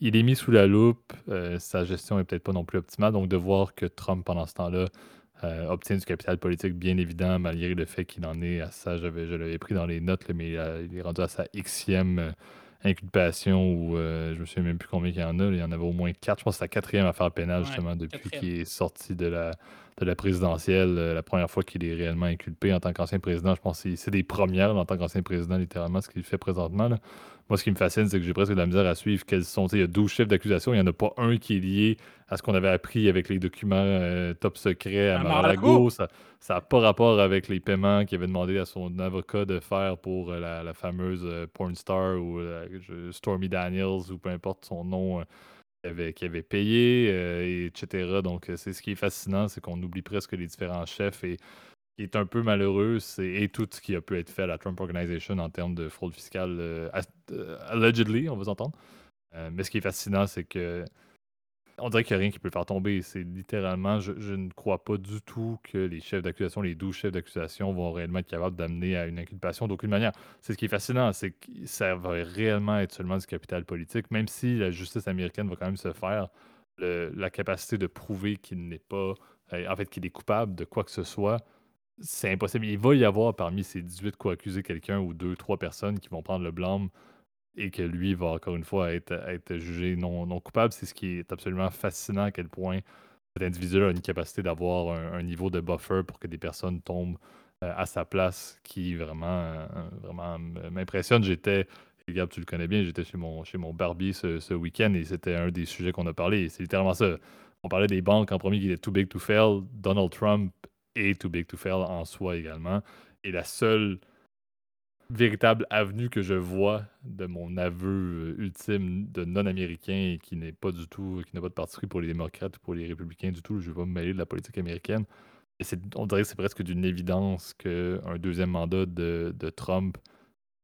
il est mis sous la loupe. Euh, sa gestion est peut-être pas non plus optimale. Donc, de voir que Trump, pendant ce temps-là, euh, obtient du capital politique bien évident, malgré le fait qu'il en est à ça, je l'avais pris dans les notes, mais il, est rendu à sa xème euh, inculpation ou je me souviens même plus combien il y en a. il y en avait au moins quatre. Je pense que c'est sa quatrième affaire pénale, justement, depuis qu'il est sorti de la, de la présidentielle, euh, la première fois qu'il est réellement inculpé en tant qu'ancien président. Je pense que c'est des premières en tant qu'ancien président, littéralement, ce qu'il fait présentement. Moi, ce qui me fascine, c'est que j'ai presque de la misère à suivre quels sont. Il y a 12 chefs d'accusation, il n'y en a pas un qui est lié à ce qu'on avait appris avec les documents euh, top secrets à, Mar-a-Lago. Ça n'a pas rapport avec les paiements qu'il avait demandé à son avocat de faire pour euh, la, fameuse porn star ou Stormy Daniels ou peu importe son nom qui avait, payé, euh, etc. Donc, euh, c'est ce qui est fascinant, c'est qu'on oublie presque les différents chefs et qui est un peu malheureux, c'est et tout ce qui a pu être fait à la Trump Organization en termes de fraude fiscale, euh, allegedly, on va s'entendre. mais ce qui est fascinant, c'est que on dirait qu'il n'y a rien qui peut le faire tomber. C'est littéralement, je, ne crois pas du tout que les chefs d'accusation, les 12 chefs d'accusation vont réellement être capables d'amener à une inculpation d'aucune manière. C'est ce qui est fascinant, c'est que ça va réellement être seulement du capital politique, même si la justice américaine va quand même se faire la capacité de prouver qu'il n'est pas, euh, en fait, qu'il est coupable de quoi que ce soit. C'est impossible. Il va y avoir parmi ces 18 co-accusés quelqu'un ou deux, trois personnes qui vont prendre le blâme et que lui va encore une fois être, jugé non, coupable. C'est ce qui est absolument fascinant à quel point cet individu a une capacité d'avoir un, niveau de buffer pour que des personnes tombent euh, à sa place qui vraiment, euh, m'impressionne. J'étais, Gab, tu le connais bien, j'étais chez mon, chez mon barbier ce, week-end et c'était un des sujets qu'on a parlé. C'est littéralement ça. On parlait des banques en premier qui étaient too big to fail. Donald Trump est too big to fail en soi également. Et la seule véritable avenue que je vois de mon aveu euh, ultime de non-américain et qui n'est pas du tout, qui n'a pas de parti pour les démocrates ou pour les républicains du tout. Je vais pas me mêler de la politique américaine. Et on dirait que c'est presque d'une évidence qu'un deuxième mandat de, Trump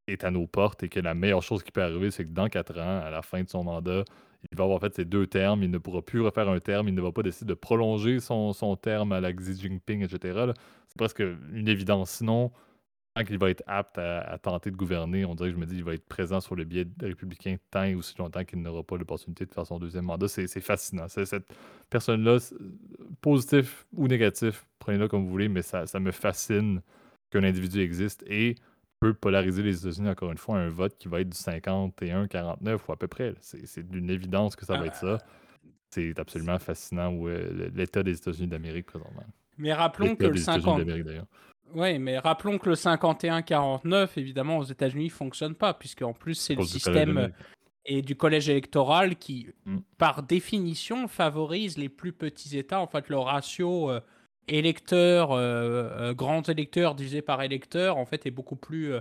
est à nos portes et que la meilleure chose qui peut arriver, c'est que dans quatre ans, à la fin de son mandat, il va avoir fait ses deux termes, il ne pourra plus refaire un terme, il ne va pas décider de prolonger son, son terme à la Xi Jinping, etc. C'est presque une évidence. Sinon, qu'il va être apte à, tenter de gouverner, on dirait que je me dis qu'il va être présent sur le biais républicain tant et aussi longtemps qu'il n'aura pas l'opportunité de faire son deuxième mandat. C'est fascinant. Cette personne-là, positif ou négatif, prenez-le comme vous voulez, mais ça, me fascine qu'un individu existe et peut polariser les États-Unis, encore une fois, un vote qui va être du 51-49 ou à peu près. C'est d'une évidence que ça va être ça. C'est absolument fascinant où l'état des États-Unis d'Amérique présentement. Mais rappelons que le 50... Oui, mais rappelons que le 51-49, évidemment, aux États-Unis, fonctionne pas, puisque en plus, c'est le système et du collège électoral qui, mm. par définition, favorise les plus petits États. En fait, le ratio euh, électeur, euh, euh, grands électeurs divisé par électeur, en fait, est beaucoup plus,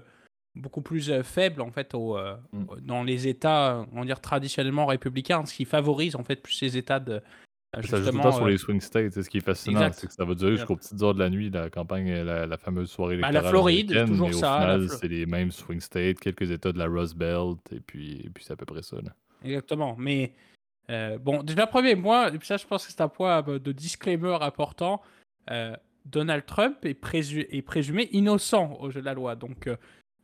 beaucoup plus faible, en fait, au, mm. dans les États, on va dire, traditionnellement républicains, ce qui favorise, en fait, plus ces États de, ça joue tout le temps sur euh, les swing states. C'est ce qui est fascinant, c'est que ça va durer jusqu'aux petites heures de la nuit, la campagne, la, fameuse soirée électorale. Bah, la Floride, toujours mais ça. Au final, c'est les mêmes swing states, quelques États de la Rust Belt, et puis, puis c'est à peu près ça. Exactement. Mais euh, bon, déjà, premier, moi, et ça, je pense que c'est un point euh, de disclaimer important. Euh, Donald Trump est, présumé innocent au jeu de la loi. Donc,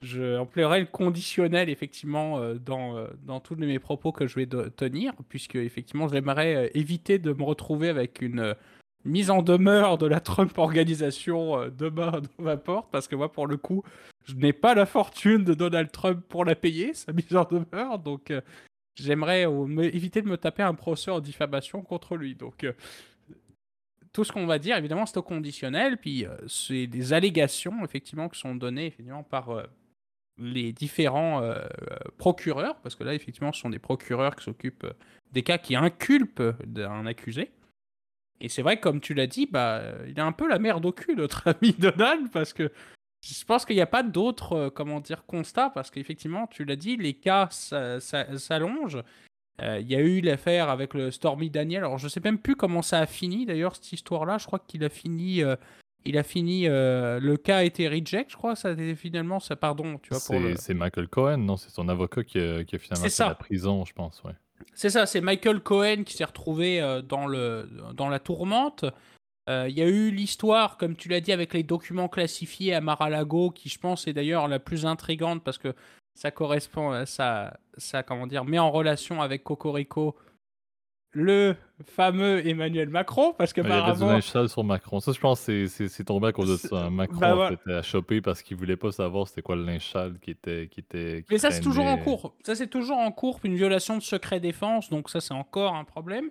je emploierai le conditionnel, effectivement, dans, dans tous mes propos que je vais tenir, puisque, effectivement, j'aimerais éviter de me retrouver avec une mise en demeure de la Trump organisation demain dans ma porte, parce que moi, pour le coup, je n'ai pas la fortune de Donald Trump pour la payer, sa mise en demeure. Donc, j'aimerais éviter de me taper un procès en diffamation contre lui. Donc, euh, tout ce qu'on va dire, évidemment, c'est au conditionnel. Puis, euh, c'est des allégations, effectivement, qui sont données, effectivement, par euh, les différents procureurs. Parce que là, effectivement, ce sont des procureurs qui s'occupent des cas qui inculpent un accusé. Et c'est vrai, comme tu l'as dit, bah, il a un peu la merde au cul, notre *laughs* ami Donald, parce que je pense qu'il n'y a pas d'autres euh, comment dire constats parce qu'effectivement, tu l'as dit, les cas s'allongent. Euh, il y a eu l'affaire avec le Stormy Daniel. Alors je sais même plus comment ça a fini d'ailleurs cette histoire-là. Je crois qu'il a fini. Euh, il a fini. le cas a été reject, je crois. Ça a été finalement. Ça, pardon, tu vois. C'est Michael Cohen, non C'est son avocat qui a, qui a finalement fait la prison, je pense. Ouais. C'est ça. C'est Michael Cohen qui s'est retrouvé dans le dans la tourmente. Euh, il y a eu l'histoire, comme tu l'as dit, avec les documents classifiés à Mar-a-Lago, qui je pense est d'ailleurs la plus intrigante parce que ça correspond, ça, ça comment dire, met en relation avec Cocorico le fameux Emmanuel Macron, parce que Il y avait du linge sale sur Macron. Ça, je pense c'est tombé à cause de ça. Macron bah, a chopé parce qu'il voulait pas savoir c'était quoi le linge sale qui était. Qui était Mais ça, c'est toujours en cours. Ça, c'est toujours en cours. Une violation de secret défense, donc ça, c'est encore un problème.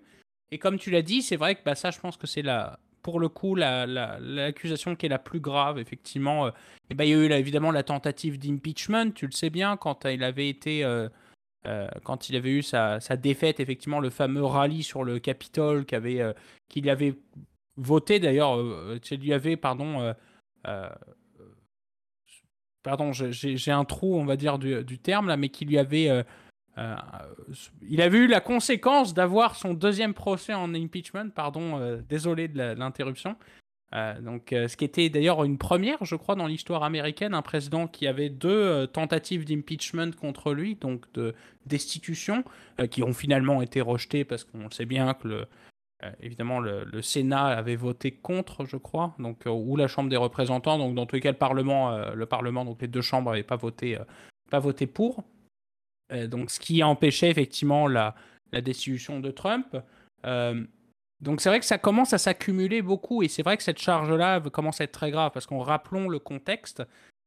Et comme tu l'as dit, c'est vrai que bah, ça, je pense que c'est la, pour le coup, l'accusation la, qui est la plus grave, effectivement, euh, eh ben, il y a eu évidemment la tentative d'impeachment, tu le sais bien, quand il avait été. Euh, euh, quand il avait eu sa, défaite, effectivement, le fameux rallye sur le Capitole qu'il avait voté, d'ailleurs, tu lui avait, pardon, pardon, j'ai un trou, on va dire, du, du terme, là, mais qui lui avait euh, il avait eu la conséquence d'avoir son deuxième procès en impeachment, pardon, euh, désolé de l'interruption. Euh, donc, ce qui était d'ailleurs une première, je crois, dans l'histoire américaine, un président qui avait deux tentatives d'impeachment contre lui, donc de destitution, qui ont finalement été rejetées parce qu'on sait bien que le, évidemment le, Sénat avait voté contre, je crois, donc ou la Chambre des représentants, donc dans tous les cas le Parlement, le Parlement, donc les deux chambres n'avaient pas voté, pas voté pour. Euh, donc, ce qui empêchait effectivement la, la destitution de Trump. Euh, donc c'est vrai que ça commence à s'accumuler beaucoup et c'est vrai que cette charge-là commence à être très grave parce qu'on rappelons le contexte.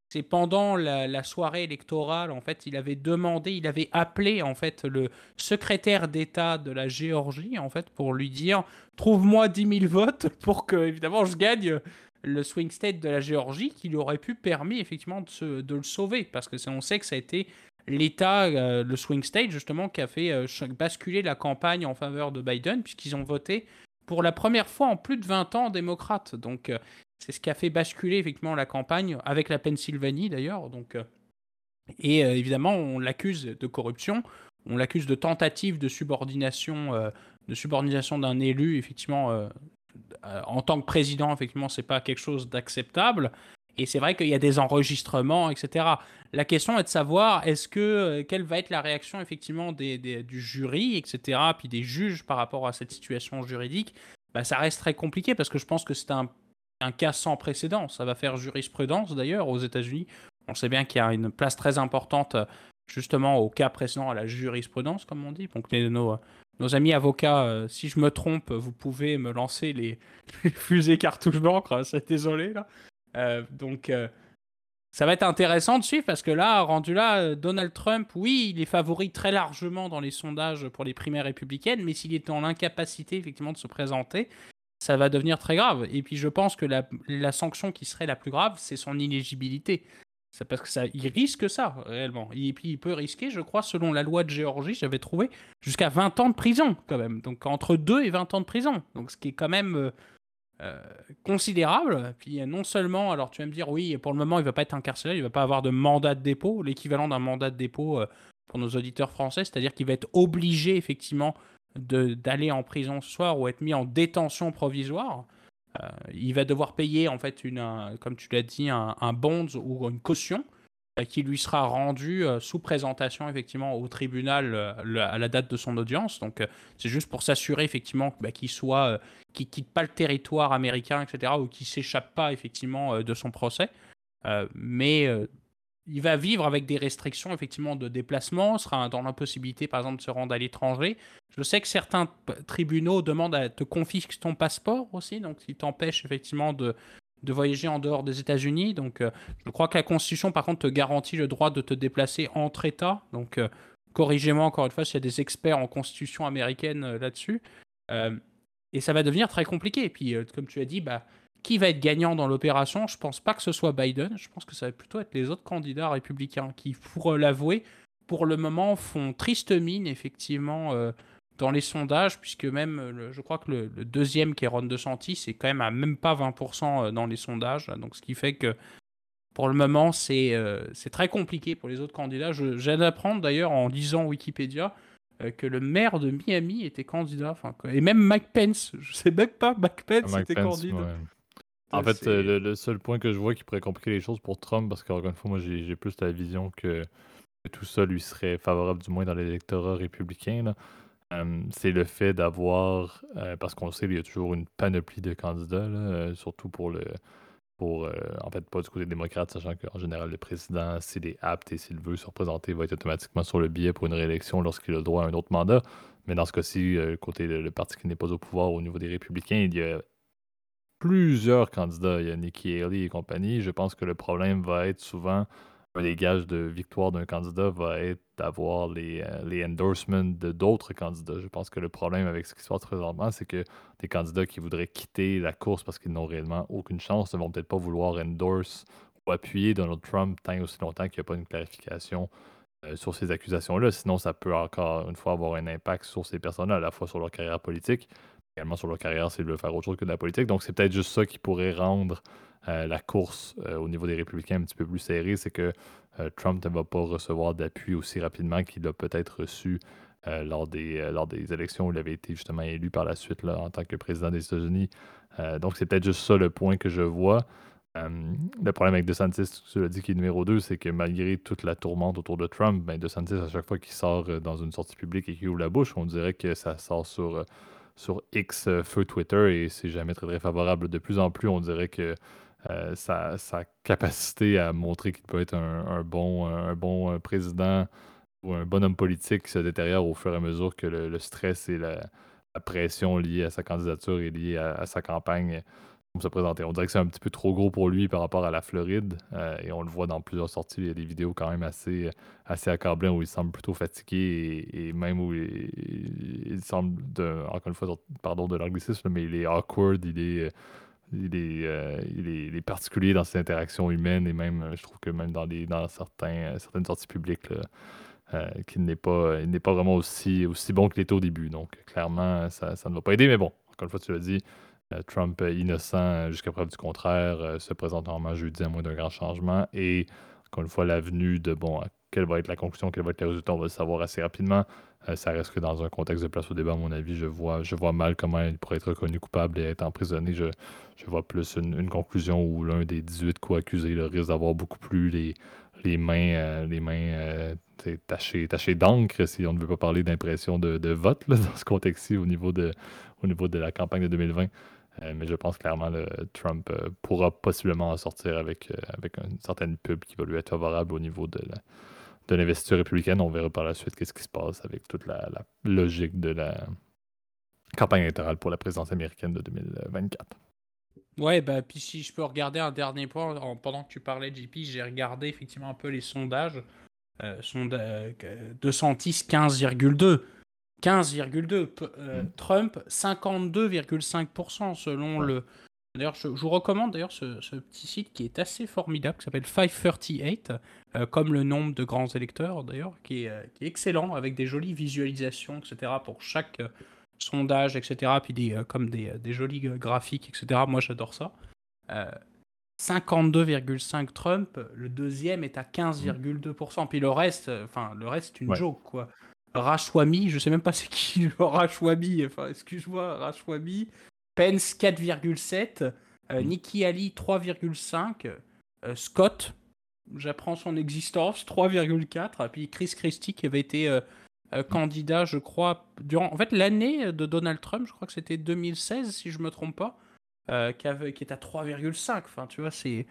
C'est pendant la, soirée électorale, en fait, il avait demandé, il avait appelé en fait le secrétaire d'État de la Géorgie en fait pour lui dire trouve-moi 10 000 votes pour que évidemment je gagne le swing state de la Géorgie qui lui aurait pu permis effectivement de, de le sauver parce que on sait que ça a été l'État, euh, le swing state justement, qui a fait euh, basculer la campagne en faveur de Biden, puisqu'ils ont voté pour la première fois en plus de 20 ans démocrate. Donc euh, c'est ce qui a fait basculer effectivement la campagne, avec la Pennsylvanie d'ailleurs. Donc, et évidemment, on l'accuse de corruption, on l'accuse de tentative de subordination, de subordination d'un élu, effectivement. en tant que président, effectivement, c'est pas quelque chose d'acceptable. Et c'est vrai qu'il y a des enregistrements, etc. La question est de savoir est-ce que euh, quelle va être la réaction effectivement du jury, etc. Puis des juges par rapport à cette situation juridique? Bah, ça reste très compliqué parce que je pense que c'est un, cas sans précédent. Ça va faire jurisprudence d'ailleurs aux États-Unis. On sait bien qu'il y a une place très importante justement au cas précédent à la jurisprudence, comme on dit. Donc nos, nos amis avocats, euh, si je me trompe, vous pouvez me lancer les, *laughs* les fusées cartouches d'encre. C'est désolé là. Euh, donc, euh, ça va être intéressant de suivre parce que là, rendu là, euh, Donald Trump, oui, il est favori très largement dans les sondages pour les primaires républicaines, mais s'il est en incapacité effectivement de se présenter, ça va devenir très grave. Et puis je pense que la, sanction qui serait la plus grave, c'est son inéligibilité. C'est parce que ça, il risque ça réellement. Et puis il peut risquer, je crois, selon la loi de Géorgie, j'avais trouvé jusqu'à 20 ans de prison quand même. Donc entre 2 et 20 ans de prison. Donc ce qui est quand même euh, considérable. Puis non seulement, alors tu vas me dire, oui, pour le moment, il ne va pas être incarcéré, il ne va pas avoir de mandat de dépôt, l'équivalent d'un mandat de dépôt euh, pour nos auditeurs français, c'est-à-dire qu'il va être obligé, effectivement, d'aller en prison ce soir ou être mis en détention provisoire. Euh, il va devoir payer, en fait, une, comme tu l'as dit, un, un bond ou une caution. Qui lui sera rendu sous présentation effectivement au tribunal à la date de son audience. Donc c'est juste pour s'assurer effectivement bah, qu'il soit, quitte pas le territoire américain, etc., ou qu'il s'échappe pas effectivement de son procès. mais il va vivre avec des restrictions effectivement de déplacement, sera dans l'impossibilité par exemple de se rendre à l'étranger. Je sais que certains tribunaux demandent à te confisquer ton passeport aussi, donc ils t'empêchent effectivement de, de voyager en dehors des États-Unis. Donc euh, je crois que la Constitution par contre te garantit le droit de te déplacer entre États. Donc euh, corrigez-moi encore une fois s'il y a des experts en Constitution américaine euh, là-dessus. et ça va devenir très compliqué. Et puis comme tu as dit, bah qui va être gagnant dans l'opération? Je pense pas que ce soit Biden. Je pense que ça va plutôt être les autres candidats républicains qui, pour l'avouer, pour le moment font triste mine, effectivement, euh, dans les sondages, puisque même, je crois que le, deuxième, qui est Ron DeSantis, c'est quand même à même pas 20% euh, dans les sondages. Donc, ce qui fait que pour le moment, c'est euh, c'est très compliqué pour les autres candidats. Je, j'ai d'apprendre d'ailleurs en lisant Wikipédia que le maire de Miami était candidat. Et même Mike Pence, *laughs* je sais même pas, Mike Pence était candidat. *laughs* En fait, euh, le, seul point que je vois qui pourrait compliquer les choses pour Trump, parce qu'encore une fois, moi, j'ai plus la vision que, tout ça lui serait favorable, du moins dans l'électorat républicain, euh, c'est le fait d'avoir, euh, parce qu'on sait, il y a toujours une panoplie de candidats, surtout pour le. Pour, en fait, pas du côté démocrate, sachant qu'en général, le président, s'il est apte et s'il veut se représenter, va être automatiquement sur le billet pour une réélection lorsqu'il a le droit à un autre mandat. Mais dans ce cas-ci, côté le, le parti qui n'est pas au pouvoir au niveau des républicains, il y a plusieurs candidats. Il y a Nikki Haley et compagnie. Je pense que le problème va être souvent, un des gages de victoire d'un candidat va être d'avoir les, euh, les endorsements de d'autres candidats. Je pense que le problème avec ce qui se passe présentement, c'est que des candidats qui voudraient quitter la course parce qu'ils n'ont réellement aucune chance ne vont peut-être pas vouloir endorse ou appuyer Donald Trump tant aussi longtemps qu'il n'y a pas une clarification euh, sur ces accusations-là. Sinon, ça peut encore une fois avoir un impact sur ces personnes à la fois sur leur carrière politique, également sur leur carrière, c'est de faire autre chose que de la politique. Donc, c'est peut-être juste ça qui pourrait rendre euh, la course euh, au niveau des républicains un petit peu plus serrée, c'est que euh, Trump ne va pas recevoir d'appui aussi rapidement qu'il l'a peut-être reçu lors, des, lors des élections où il avait été justement élu par la suite là, en tant que président des États-Unis. donc, c'est peut-être juste ça le point que je vois. le problème avec DeSantis, tu l'as dit, qui est numéro 2, c'est que malgré toute la tourmente autour de Trump, ben DeSantis, à chaque fois qu'il sort dans une sortie publique et qu'il ouvre la bouche, on dirait que ça sort sur sur X feu Twitter et c'est jamais très, très favorable. De plus en plus, on dirait que euh, sa, capacité à montrer qu'il peut être un, bon, un bon euh, président ou un bon homme politique se détériore au fur et à mesure que le, stress et la, pression liée à sa candidature et liée à sa campagne se présenter. On dirait que c'est un petit peu trop gros pour lui par rapport à la Floride. Euh, et on le voit dans plusieurs sorties. Il y a des vidéos quand même assez, assez où il semble plutôt fatigué et, même où il, semble, encore une fois, pardon de l'anglicisme, mais il est awkward, il est, il est, euh, il est, particulier dans ses interactions humaines et même, je trouve que même dans, les, dans certains, certaines sorties publiques, euh, qu'il n'est pas, il n'est pas vraiment aussi, aussi bon qu'il était au début. Donc, clairement, ça, ça ne va pas aider. Mais bon, encore une fois, tu l'as dit, euh, Trump innocent jusqu'à preuve du contraire euh, se présente normalement jeudi à moins d'un grand changement. Et encore une fois, l'avenue de bon, quelle va être la conclusion, quel va être le résultat, on va le savoir assez rapidement. Euh, ça reste que dans un contexte de place au débat, à mon avis, je vois, je vois mal comment il pourrait être reconnu coupable et être emprisonné. Je, vois plus une, conclusion où l'un des 18 co-accusés risque d'avoir beaucoup plus les, mains, les mains tachées, tachées d'encre, si on ne veut pas parler d'impression de, vote *laughs* dans ce contexte-ci au, niveau de, la campagne de 2020. Euh, mais je pense clairement que Trump euh, pourra possiblement en sortir avec, euh, avec une certaine pub qui va lui être favorable au niveau de de l'investiture républicaine. On verra par la suite qu'est-ce qui se passe avec toute la, logique de la campagne électorale pour la présidence américaine de 2024. Ouais, bah, puis si je peux regarder un dernier point, pendant que tu parlais, JP, j'ai regardé effectivement un peu les sondages. Euh, sondage, 210, 15,2. 15,2. Euh, mm. Trump, 52,5% selon le. D'ailleurs, je, vous recommande d'ailleurs ce, petit site qui est assez formidable, qui s'appelle 538, euh, comme le nombre de grands électeurs d'ailleurs, qui, euh, qui, est excellent, avec des jolies visualisations, etc. pour chaque sondage, etc. Puis des, comme des, des, jolis graphiques, etc. Moi, j'adore ça. 52,5 Trump, le deuxième est à 15,2%. Puis le reste, enfin, le reste, c'est une joke, quoi. Rachwami, je sais même pas *laughs* c'est qui Rachwami, enfin excuse-moi, Rachwami, Pence 4,7, euh, mm. Nikki Ali 3,5, euh, Scott j'apprends son existence, 3,4. Et puis Chris Christie qui avait été euh, candidat, je crois, durant en fait l'année de Donald Trump, je crois que c'était 2016 si je me trompe pas, qui, avait, qui est à 3,5. Enfin, tu vois, c'est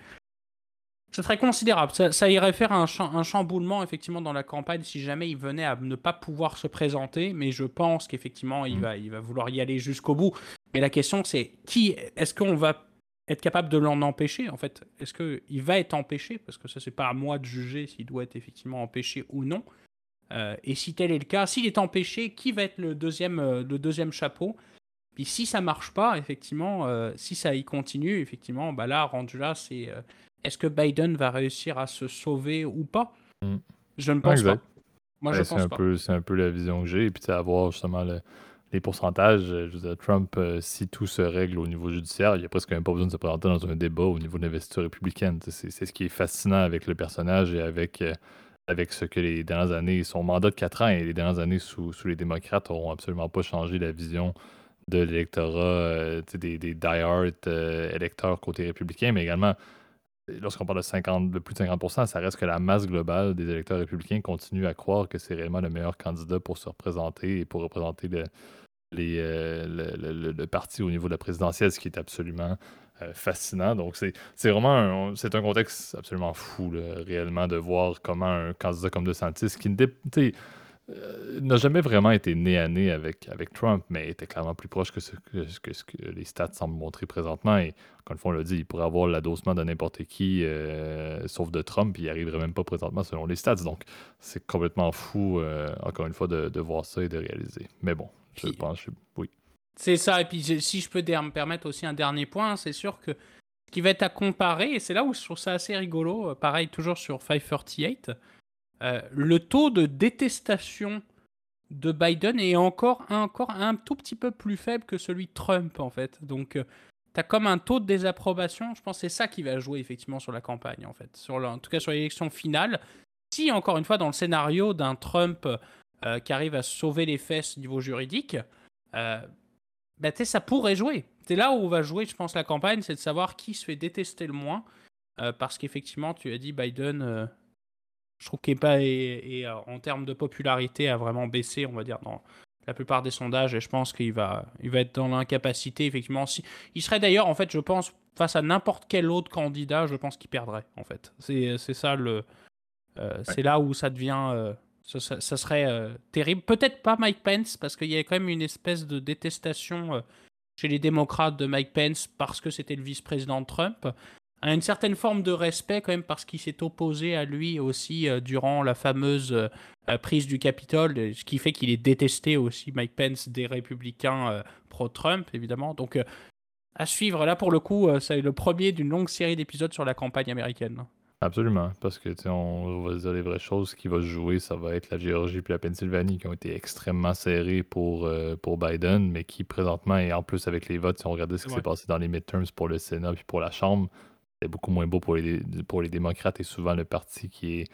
c'est très considérable. Ça, irait faire un, un, chamboulement effectivement dans la campagne si jamais il venait à ne pas pouvoir se présenter. Mais je pense qu'effectivement il, mm. va, il va vouloir y aller jusqu'au bout. Mais la question c'est qui est-ce qu'on va être capable de l'en empêcher en fait? Est-ce qu'il va être empêché? Parce que ça c'est pas à moi de juger s'il doit être effectivement empêché ou non. Euh, et si tel est le cas, s'il est empêché, qui va être le deuxième, euh, le deuxième chapeau? Puis si ça marche pas, effectivement, euh, si ça y continue, effectivement, bah là, rendu là, c'est est-ce que Biden va réussir à se sauver ou pas? Hmm. Je ne pense pas. Moi, je pense pas. C'est un peu la vision que j'ai. Et puis, à voir justement les pourcentages. Je veux dire, Trump, euh, si tout se règle au niveau judiciaire, il n'y a presque même pas besoin de se présenter dans un débat au niveau de l'investiture républicaine. C'est ce qui est fascinant avec le personnage et avec, euh, avec ce que les dernières années, son mandat de 4 ans et les dernières années sous, sous les démocrates n'auront absolument pas changé la vision de l'électorat, euh, des, des die-hard électeurs côté républicain, mais également lorsqu'on parle de, 50, de plus de 50% ça reste que la masse globale des électeurs républicains continue à croire que c'est réellement le meilleur candidat pour se représenter et pour représenter le, euh, le, parti au niveau de la présidentielle, ce qui est absolument euh, fascinant. Donc, c'est vraiment un, c'est un contexte absolument fou, réellement, de voir comment un candidat comme DeSantis, qui euh, n'a jamais vraiment été nez à nez avec, avec Trump, mais était clairement plus proche que ce que, les stats semblent montrer présentement. Et une fois, on l'a dit, il pourrait avoir l'adossement de n'importe qui, sauf de Trump, puis il arriverait même pas présentement selon les stats. Donc, c'est complètement fou, encore une fois, de, voir ça et de réaliser. Mais bon, je pense, oui. C'est ça. Et puis, si je peux me permettre aussi un dernier point, c'est sûr que ce qui va être à comparer, et c'est là où je trouve ça assez rigolo, pareil, toujours sur 538. Euh, le taux de détestation de Biden est encore, encore un tout petit peu plus faible que celui de Trump, en fait. Donc, euh, tu as comme un taux de désapprobation. Je pense que c'est ça qui va jouer effectivement sur la campagne, en fait. Sur en tout cas, sur l'élection finale. Si, encore une fois, dans le scénario d'un Trump euh, qui arrive à sauver les fesses au niveau juridique, bah, ça pourrait jouer. C'est là où on va jouer, je pense, la campagne, c'est de savoir qui se fait détester le moins. parce qu'effectivement, tu as dit Biden je trouve qu'il pas et, euh, en termes de popularité a vraiment baissé, on va dire, dans la plupart des sondages. Et je pense qu'il va, il va être dans l'incapacité, effectivement. Si, il serait d'ailleurs, en fait, je pense, face à n'importe quel autre candidat, je pense qu'il perdrait, en fait. C'est, ça le. Euh, c'est là où ça devient. Euh, ça, serait terrible. Peut-être pas Mike Pence, parce qu'il y a quand même une espèce de détestation chez les démocrates de Mike Pence parce que c'était le vice-président de Trump une certaine forme de respect quand même parce qu'il s'est opposé à lui aussi euh, durant la fameuse euh, prise du Capitole, ce qui fait qu'il est détesté aussi Mike Pence des républicains euh, pro-Trump évidemment. Donc à suivre là pour le coup, c'est le premier d'une longue série d'épisodes sur la campagne américaine. Absolument, parce que on va dire les vraies choses. Ce qui va se jouer, ça va être la Géorgie puis la Pennsylvanie qui ont été extrêmement serrées pour, pour Biden, mais qui présentement, et en plus avec les votes, si on regardait ce qui s'est passé dans les midterms pour le Sénat puis pour la Chambre, c'est beaucoup moins beau pour les, pour les démocrates et souvent le parti qui est,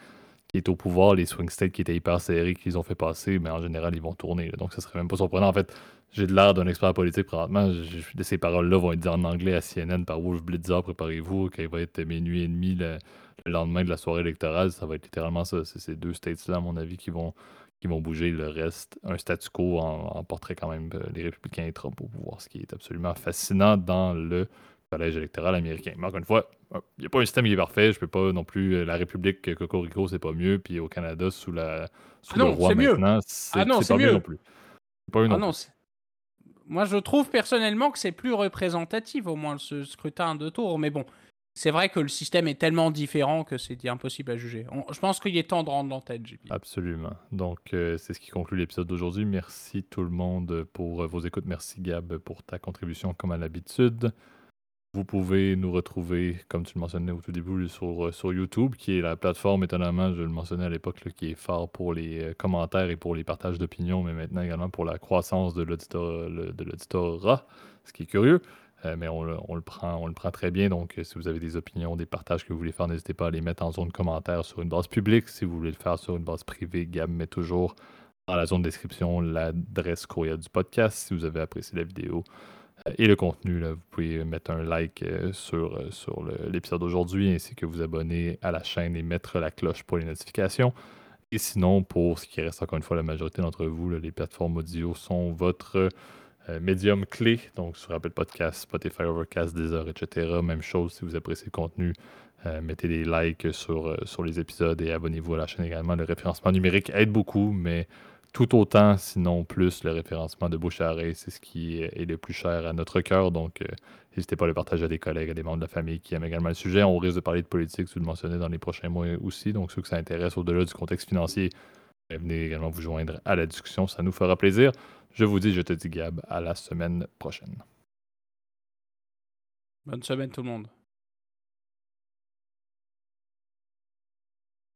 qui est au pouvoir, les swing states qui étaient hyper serrés, qu'ils ont fait passer, mais en général, ils vont tourner. Donc, ça serait même pas surprenant. En fait, j'ai de l'air d'un expert politique présentement. ces paroles-là vont être dites en anglais à CNN par Wolf Blitzer, préparez-vous, qu'il va être minuit et demi le, lendemain de la soirée électorale. Ça va être littéralement ça. C'est ces deux states-là, à mon avis, qui vont, qui vont bouger. Le reste, un statu quo en, portrait quand même euh, les républicains et Trump au pouvoir, ce qui est absolument fascinant dans le collège électoral américain. Mais encore une fois, il n'y a pas un système qui est parfait. Je peux pas non plus. Euh, la République Cocorico, c'est pas mieux. Puis au Canada, sous, la, sous ah le roi maintenant, c'est ah pas mieux. non plus. Pas ah non, Moi, je trouve personnellement que c'est plus représentatif, au moins, ce scrutin de tour. Mais bon, c'est vrai que le système est tellement différent que c'est impossible à juger. je pense qu'il est temps de rendre l'antenne, JP. Absolument. Donc, euh, c'est ce qui conclut l'épisode d'aujourd'hui. Merci tout le monde pour euh, vos écoutes. Merci Gab pour ta contribution comme à l'habitude. Vous pouvez nous retrouver, comme tu le mentionnais au tout début, sur, euh, YouTube, qui est la plateforme, étonnamment, je le mentionnais à l'époque, qui est fort pour les commentaires et pour les partages d'opinions, mais maintenant également pour la croissance de l'auditorat, ce qui est curieux. Euh, mais on, le prend, on le prend très bien. Donc, si vous avez des opinions, des partages que vous voulez faire, n'hésitez pas à les mettre en zone commentaire sur une base publique. Si vous voulez le faire sur une base privée, Gab met toujours dans la zone de description l'adresse courriel du podcast. Si vous avez apprécié la vidéo, et le contenu. Vous pouvez mettre un like sur, sur l'épisode d'aujourd'hui ainsi que vous abonner à la chaîne et mettre la cloche pour les notifications. Et sinon, pour ce qui reste encore une fois, la majorité d'entre vous, les plateformes audio sont votre médium clé. Donc sur Apple Podcast, Spotify, Overcast, Deezer, etc. Même chose si vous appréciez le contenu. mettez des likes sur, sur les épisodes et abonnez-vous à la chaîne également. Le référencement numérique aide beaucoup, mais tout autant, sinon plus, le référencement de bouche à oreille, c'est ce qui est le plus cher à notre cœur. Donc, euh, n'hésitez pas à le partager à des collègues, à des membres de la famille qui aiment également le sujet. On risque de parler de politique, si vous le mentionnez, dans les prochains mois aussi. Donc, ceux que ça intéresse au-delà du contexte financier, venez également vous joindre à la discussion. Ça nous fera plaisir. Je vous dis, je te dis, Gab, à la semaine prochaine. Bonne semaine, tout le monde.